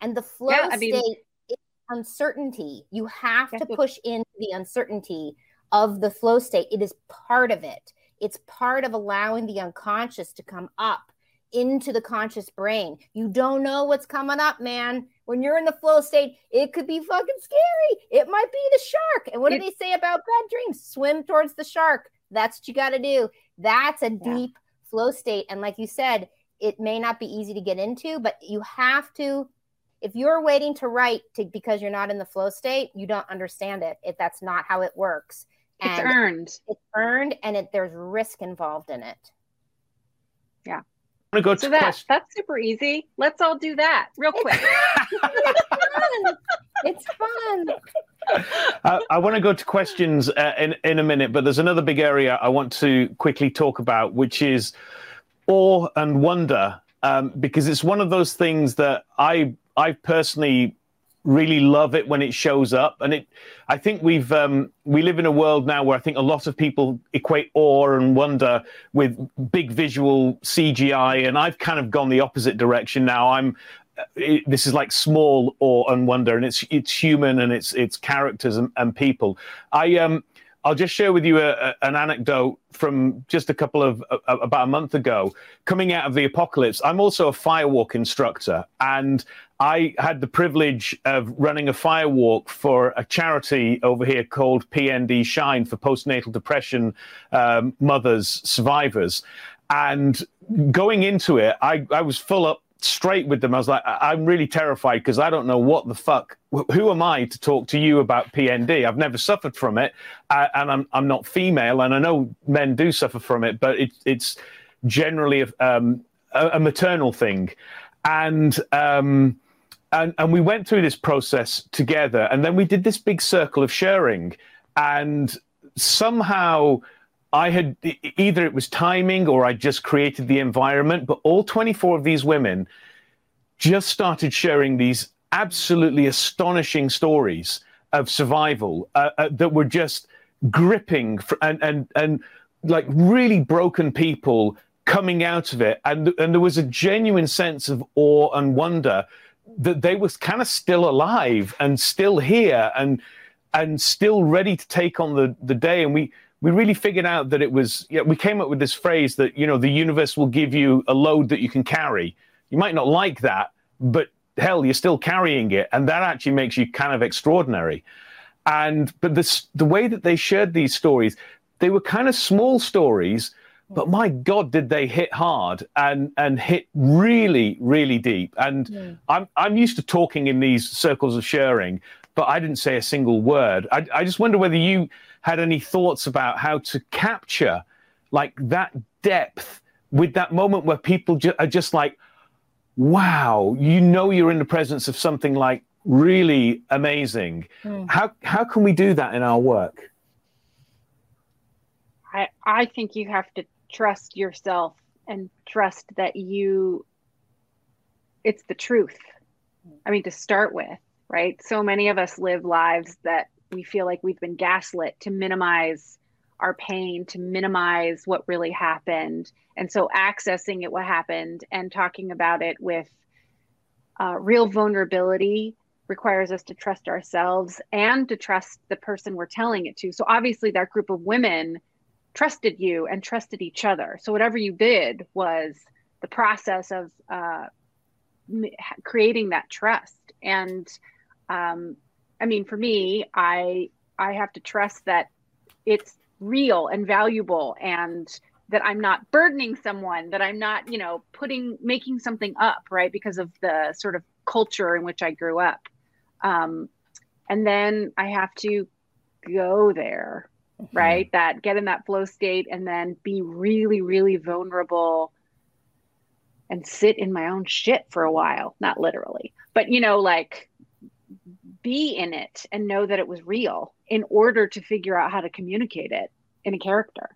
and the flow yeah, I mean, state is uncertainty. You have to push into the uncertainty of the flow state. It is part of it. It's part of allowing the unconscious to come up into the conscious brain. You don't know what's coming up, man. When you're in the flow state, it could be fucking scary. It might be the shark. And what it, do they say about bad dreams? Swim towards the shark. That's what you got to do. That's a yeah. deep flow state. And like you said, it may not be easy to get into, but you have to. If you're waiting to write to, because you're not in the flow state, you don't understand it. If that's not how it works, it's earned. It's earned, and it, there's risk involved in it. Yeah to go so to that, question. That's super easy. Let's all do that real quick. (laughs) it's fun. Uh, I want to go to questions uh, in in a minute, but there's another big area I want to quickly talk about, which is awe and wonder, um, because it's one of those things that I I personally really love it when it shows up. And it i think we've um, we live in a world now where i think a lot of people equate awe and wonder with big visual cgi and i've kind of gone the opposite direction now. I'm it, uh, this is like small awe and wonder and it's it's human and it's it's characters and, and people. I um I'll just share with you a, a, an anecdote from just a couple of uh, about a month ago. Coming out of the apocalypse, I'm also a firewalk instructor, and I had the privilege of running a firewalk for a charity over here called PND Shine for postnatal depression um, mothers survivors. And going into it, I, I was full up straight with them. I was like, I'm really terrified because I don't know what the fuck. Who am I to talk to you about PND? I've never suffered from it, uh, and I'm I'm not female, and I know men do suffer from it, but it, it's generally a, um, a, a maternal thing, and um, and, and we went through this process together and then we did this big circle of sharing and somehow i had either it was timing or i just created the environment but all 24 of these women just started sharing these absolutely astonishing stories of survival uh, uh, that were just gripping for, and and and like really broken people coming out of it. And and there was a genuine sense of awe and wonder that they were kind of still alive and still here and and still ready to take on the the day. And we we really figured out that it was yeah, we came up with this phrase that you know the universe will give you a load that you can carry. You might not like that but hell you're still carrying it and that actually makes you kind of extraordinary. And but this the way that they shared these stories they were kind of small stories but my god did they hit hard and and hit really really deep. And yeah. i'm i'm used to talking in these circles of sharing but i didn't say a single word. I, I just wonder whether you had any thoughts about how to capture like that depth with that moment where people ju- are just like wow you know you're in the presence of something like really amazing. Mm. how how can we do that in our work? I, I think you have to trust yourself and trust that you it's the truth. I mean to start with right? So many of us live lives that we feel like we've been gaslit to minimize our pain to minimize what really happened and so accessing it what happened and talking about it with uh, real vulnerability requires us to trust ourselves and to trust the person we're telling it to so obviously that group of women trusted you and trusted each other. So whatever you did was the process of uh, creating that trust. And um, I mean, for me, I I have to trust that it's real and valuable and that I'm not burdening someone, that I'm not, you know, putting making something up, right? Because of the sort of culture in which I grew up. Um, and then I have to go there mm-hmm. right? That get in that flow state and then be really, really vulnerable and sit in my own shit for a while. Not literally, but you know, like be in it and know that it was real in order to figure out how to communicate it in a character.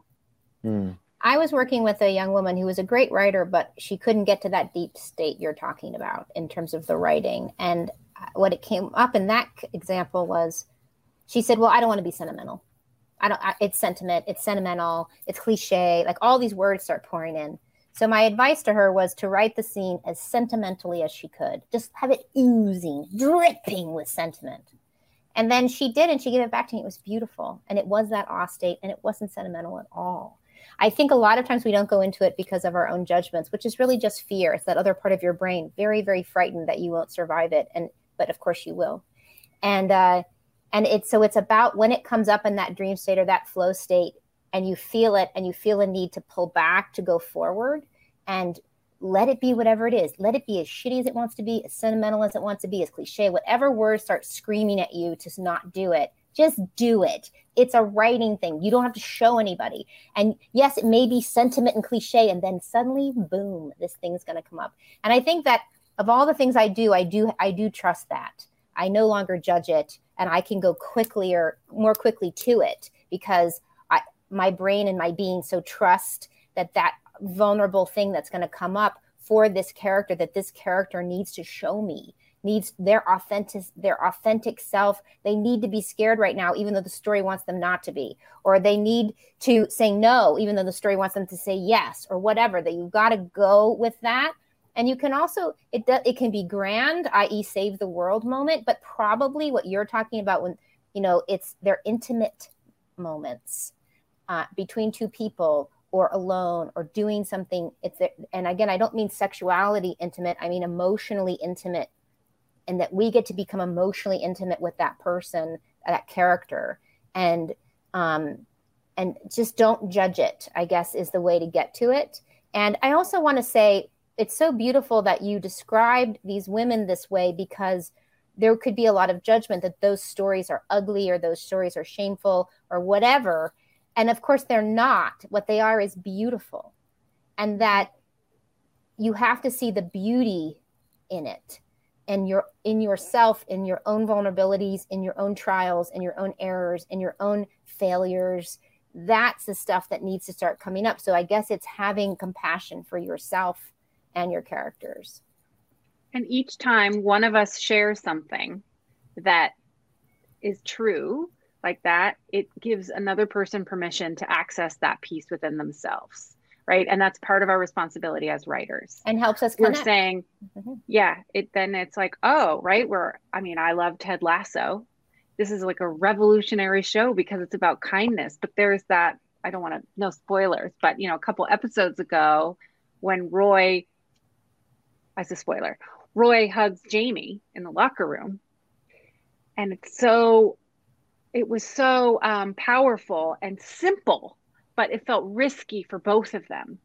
Mm. I was working with a young woman who was a great writer, but she couldn't get to that deep state you're talking about in terms of the writing. And what it came up in that example was she said, Well, I don't want to be sentimental. I don't, I, it's sentiment, it's sentimental, it's cliche, like all these words start pouring in. So my advice to her was to write the scene as sentimentally as she could, just have it oozing, dripping with sentiment. And then she did, and she gave it back to me. It was beautiful. And it was that awe state, and it wasn't sentimental at all. I think a lot of times we don't go into it because of our own judgments, which is really just fear. It's that other part of your brain, very, very frightened that you won't survive it. And but of course you will. And uh, and it's so it's about when it comes up in that dream state or that flow state and you feel it and you feel a need to pull back to go forward and let it be whatever it is. Let it be as shitty as it wants to be as sentimental as it wants to be as cliche whatever words start screaming at you to not do it just do it. It's a writing thing. You don't have to show anybody. And yes it may be sentiment and cliche and then suddenly boom this thing's going to come up. And i think that of all the things i do i do i do trust that. I no longer judge it and I can go quickly or more quickly to it because my brain and my being. So trust that that vulnerable thing that's going to come up for this character that this character needs to show me needs their authentic their authentic self. They need to be scared right now even though the story wants them not to be. Or they need to say no even though the story wants them to say yes or whatever that you've got to go with that. And you can also it it can be grand, i.e., save the world moment, but probably what you're talking about when you know it's their intimate moments uh, between two people or alone or doing something. It's and again, I don't mean sexuality intimate. I mean emotionally intimate, and that we get to become emotionally intimate with that person, that character, and um, and just don't judge it. I guess is the way to get to it. And I also want to say it's so beautiful that you described these women this way because there could be a lot of judgment that those stories are ugly or those stories are shameful or whatever and of course they're not. What they are is beautiful. And that you have to see the beauty in it. And your in yourself in your own vulnerabilities in your own trials in your own errors in your own failures. That's the stuff that needs to start coming up. So i guess it's having compassion for yourself and your characters. And each time one of us shares something that is true, like that, it gives another person permission to access that piece within themselves. Right. And that's part of our responsibility as writers. And helps us connect. We're saying, mm-hmm. yeah, it then it's like, oh, right. We're, I mean, I love Ted Lasso. This is like a revolutionary show because it's about kindness. But there's that, I don't want to, no spoilers, but you know, a couple episodes ago when Roy as a spoiler, Roy hugs Jamie in the locker room. And it's so, it was so um, powerful and simple, but it felt risky for both of them.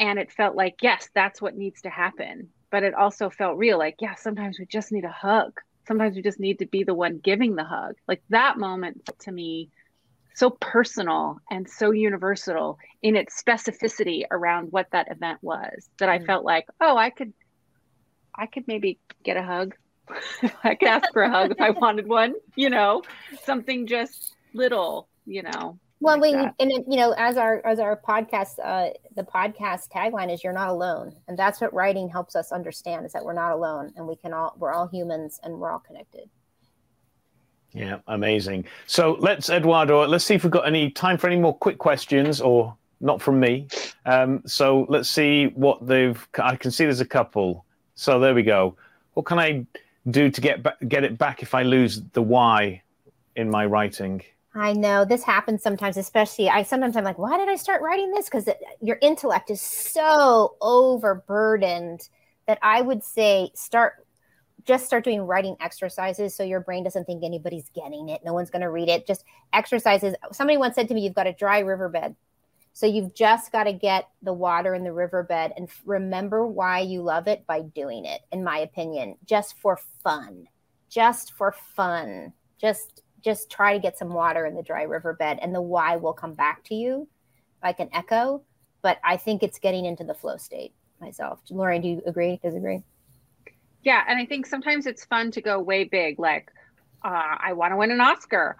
And it felt like, yes, that's what needs to happen. But it also felt real like, yeah, sometimes we just need a hug. Sometimes we just need to be the one giving the hug. Like that moment to me, so personal and so universal in its specificity around what that event was that I mm. felt like, oh, I could I could maybe get a hug. (laughs) I could ask for a hug if I wanted one, you know, something just little, you know. Well, like we that. and you know, as our as our podcast, uh, the podcast tagline is "You're not alone," and that's what writing helps us understand: is that we're not alone, and we can all we're all humans, and we're all connected. Yeah, amazing. So let's, Eduardo, let's see if we've got any time for any more quick questions or not from me. Um, so let's see what they've. I can see there's a couple. So there we go. What can I do to get get it back if I lose the why in my writing? I know this happens sometimes, especially I sometimes I'm like, why did I start writing this? Because your intellect is so overburdened that I would say start just start doing writing exercises so your brain doesn't think anybody's getting it. No one's going to read it. Just exercises. Somebody once said to me, you've got a dry riverbed. So you've just got to get the water in the riverbed and remember why you love it by doing it, in my opinion, just for fun. Just for fun. Just just try to get some water in the dry riverbed and the why will come back to you like an echo. But I think it's getting into the flow state myself. Lorien, do you agree? Disagree? Yeah, and I think sometimes it's fun to go way big, like uh, I want to win an Oscar,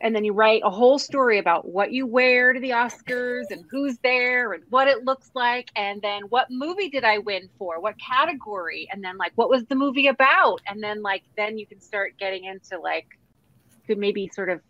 and then you write a whole story about what you wear to the Oscars and who's there and what it looks like, and then what movie did I win for, what category, and then like what was the movie about, and then like then you can start getting into like could maybe sort of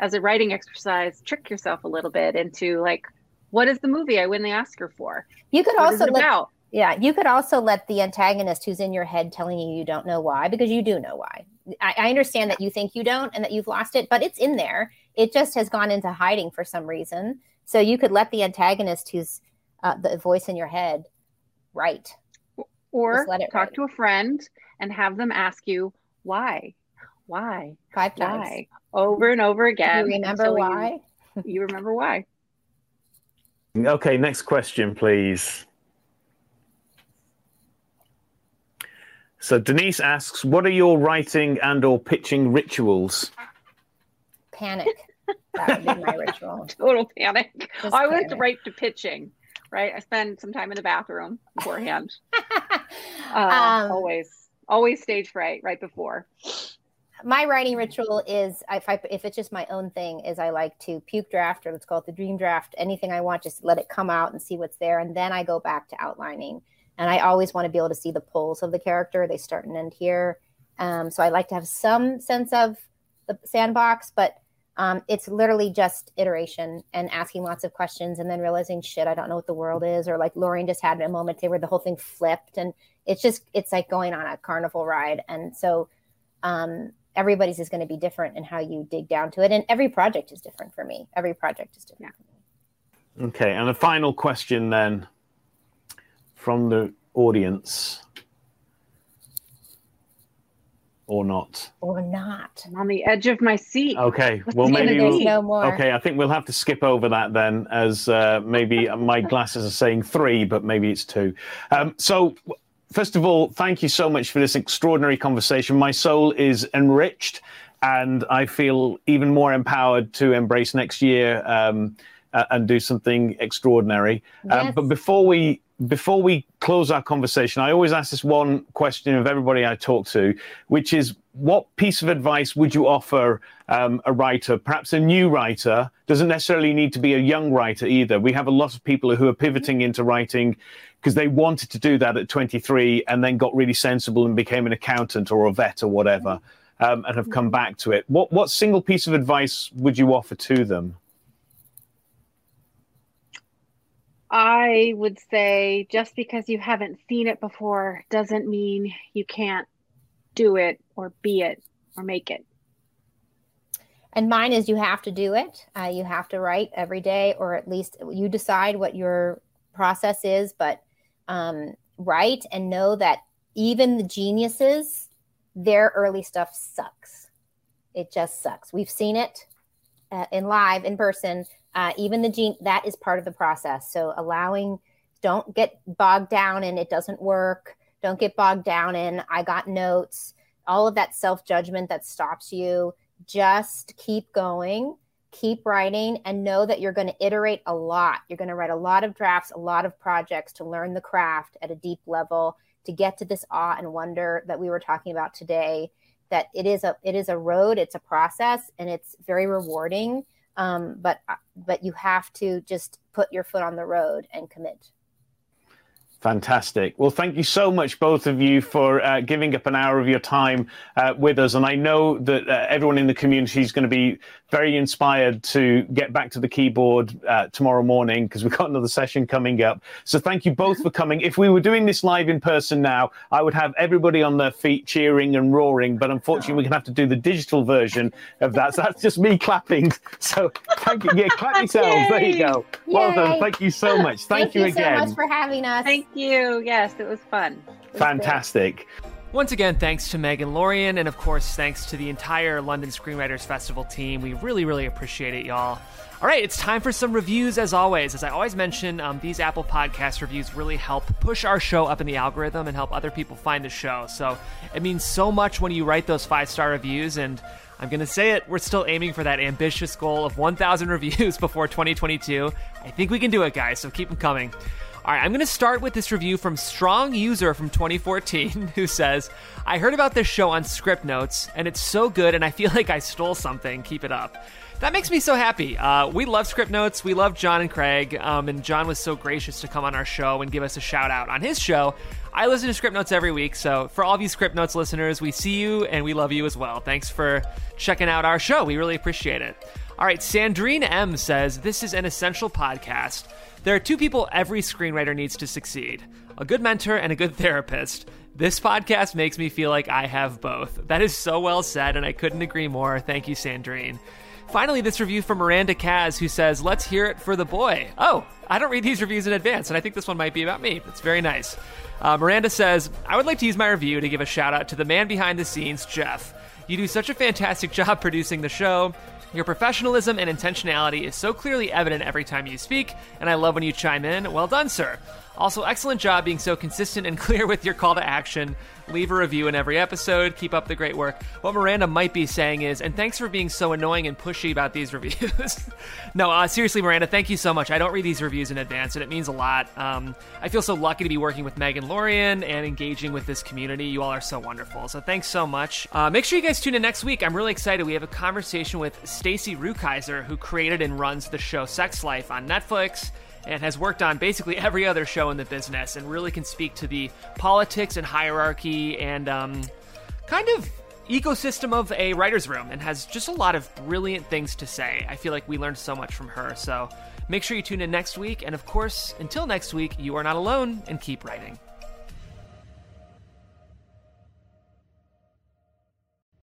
as a writing exercise trick yourself a little bit into like what is the movie I win the Oscar for? You could what also let, about? Yeah, you could also let the antagonist who's in your head telling you you don't know why, because you do know why. I, I, understand that you think you don't and that you've lost it, but it's in there. It just has gone into hiding for some reason. So you could let the antagonist who's uh, the voice in your head write. Or talk write. to a friend and have them ask you why. Why? Five times. Why? Over and over again. You remember why? You, you remember why. Okay, next question, please. So Denise asks, "What are your writing and/or pitching rituals?" Panic. That would be my ritual. (laughs) Total panic. Just I went right to pitching. Right, I spend some time in the bathroom beforehand. (laughs) uh, um, always, always stage fright right before. My writing ritual is if I if it's just my own thing is I like to puke draft or let's call it the dream draft. Anything I want, just let it come out and see what's there, and then I go back to outlining and I always want to be able to see the pulls of the character. They start and end here. Um, so I like to have some sense of the sandbox, but um, it's literally just iteration and asking lots of questions and then realizing, shit, I don't know what the world is. Or like Lorien just had a moment where the whole thing flipped. And it's just, it's like going on a carnival ride. And so um, everybody's is going to be different in how you dig down to it. And every project is different for me. Every project is different yeah. Okay. And a final question then from the audience or not? Or not. I'm on the edge of my seat. Okay well maybe we'll, no more. okay i think we'll have to skip over that then as uh, maybe my glasses are saying three but maybe it's two. Um, so first of all thank you so much for this extraordinary conversation. My soul is enriched and i feel even more empowered to embrace next year um, uh, and do something extraordinary. Um, but before we before we close our conversation, I always ask this one question of everybody I talk to, which is what piece of advice would you offer um, a writer, perhaps a new writer? Doesn't necessarily need to be a young writer either. We have a lot of people who are pivoting into writing because they wanted to do that at 23 and then got really sensible and became an accountant or a vet or whatever um, and have come back to it. What, what single piece of advice would you offer to them? I would say just because you haven't seen it before doesn't mean you can't do it or be it or make it. And mine is you have to do it. Uh, you have to write every day, or at least you decide what your process is, but um, write and know that even the geniuses, their early stuff sucks. It just sucks. We've seen it uh, in live, in person uh, even the gene that is part of the process. So allowing don't get bogged down and it doesn't work. Don't get bogged down in i got notes. All of that self-judgment that stops you. Just keep going keep writing and know that you're going to iterate a lot. You're going to write a lot of drafts a lot of projects to learn the craft at a deep level to get to this awe and wonder that we were talking about today that it is a it is a road it's a process and it's very rewarding Um, but uh, but you have to just put your foot on the road and commit. Fantastic. Well, thank you so much, both of you, for uh, giving up an hour of your time uh, with us. And I know that uh, everyone in the community is going to be very inspired to get back to the keyboard uh, tomorrow morning because we've got another session coming up. So thank you both for coming. If we were doing this live in person now, I would have everybody on their feet cheering and roaring. But unfortunately, we're going to have to do the digital version of that. So that's just me clapping. So thank you. Yeah, clap (laughs) yourselves. There you go. Well done. Thank you so much. Thank, you again. thank you, you again. so much for having us. Thank you. Yes, it was fun. It was Fantastic. Great. Once again, thanks to Meg and Lorien, and of course, thanks to the entire London Screenwriters Festival team. We really, really appreciate it, y'all. All right, it's time for some reviews as always. As I always mention, um, these Apple Podcast reviews really help push our show up in the algorithm and help other people find the show. So it means so much when you write those five star reviews. And I'm going to say it, we're still aiming for that ambitious goal of 1,000 (laughs) reviews before 2022. I think we can do it, guys, so keep them coming. All right, I'm going to start with this review from Strong User from 2014 (laughs) who says, I heard about this show on Scriptnotes, and it's so good, and I feel (laughs) like I stole something. Keep it up. That makes me so happy. Uh, we love Scriptnotes. We love John and Craig, um, and John was so gracious to come on our show and give us a shout out on his show. I listen to Scriptnotes every week, so for all of you Scriptnotes listeners, we see you and we love you as well. Thanks for checking out our show. We really appreciate it. All right, Sandrine M says, This is an essential podcast. There are two people every screenwriter needs to succeed a good mentor and a good (laughs) therapist. This podcast makes me feel like I have both. That is so well said, and I couldn't agree more. Thank you, Sandrine. Finally, this review from Miranda Kaz, who says, Let's hear it for the boy. Oh, I don't read these reviews in advance, and I think this one might be about me. It's very nice. Uh, Miranda says, I would like to use my review to give a shout out to the man behind the scenes, Jeff. You do such a fantastic (laughs) job producing the show. Your professionalism and intentionality is so clearly evident every time you speak, and I love when you chime in. Well done, sir. Also, excellent job being so consistent and (laughs) clear with your call to action. Leave a review in every episode. Keep up the great work. What Miranda might be saying is, and thanks for being so annoying and pushy about these (laughs) reviews. no, uh, seriously, Miranda, thank you so much. I don't read these reviews in advance, and it means a lot. Um, I feel so lucky to be working with Meg and Lorien and engaging with this community. You all are so wonderful. So thanks so much. Uh, make sure you guys tune in next week. I'm really excited. We have a conversation with Stacy Rukeyser, who created and runs the show Sex Life on Netflix and has worked on basically every other show in the business and really can speak to the politics and hierarchy and um, kind of ecosystem of a writer's room and has just a lot of brilliant things to say. I feel like we learned so much from her. So make sure you tune in next week. And of course, until next week, you are not alone and keep writing.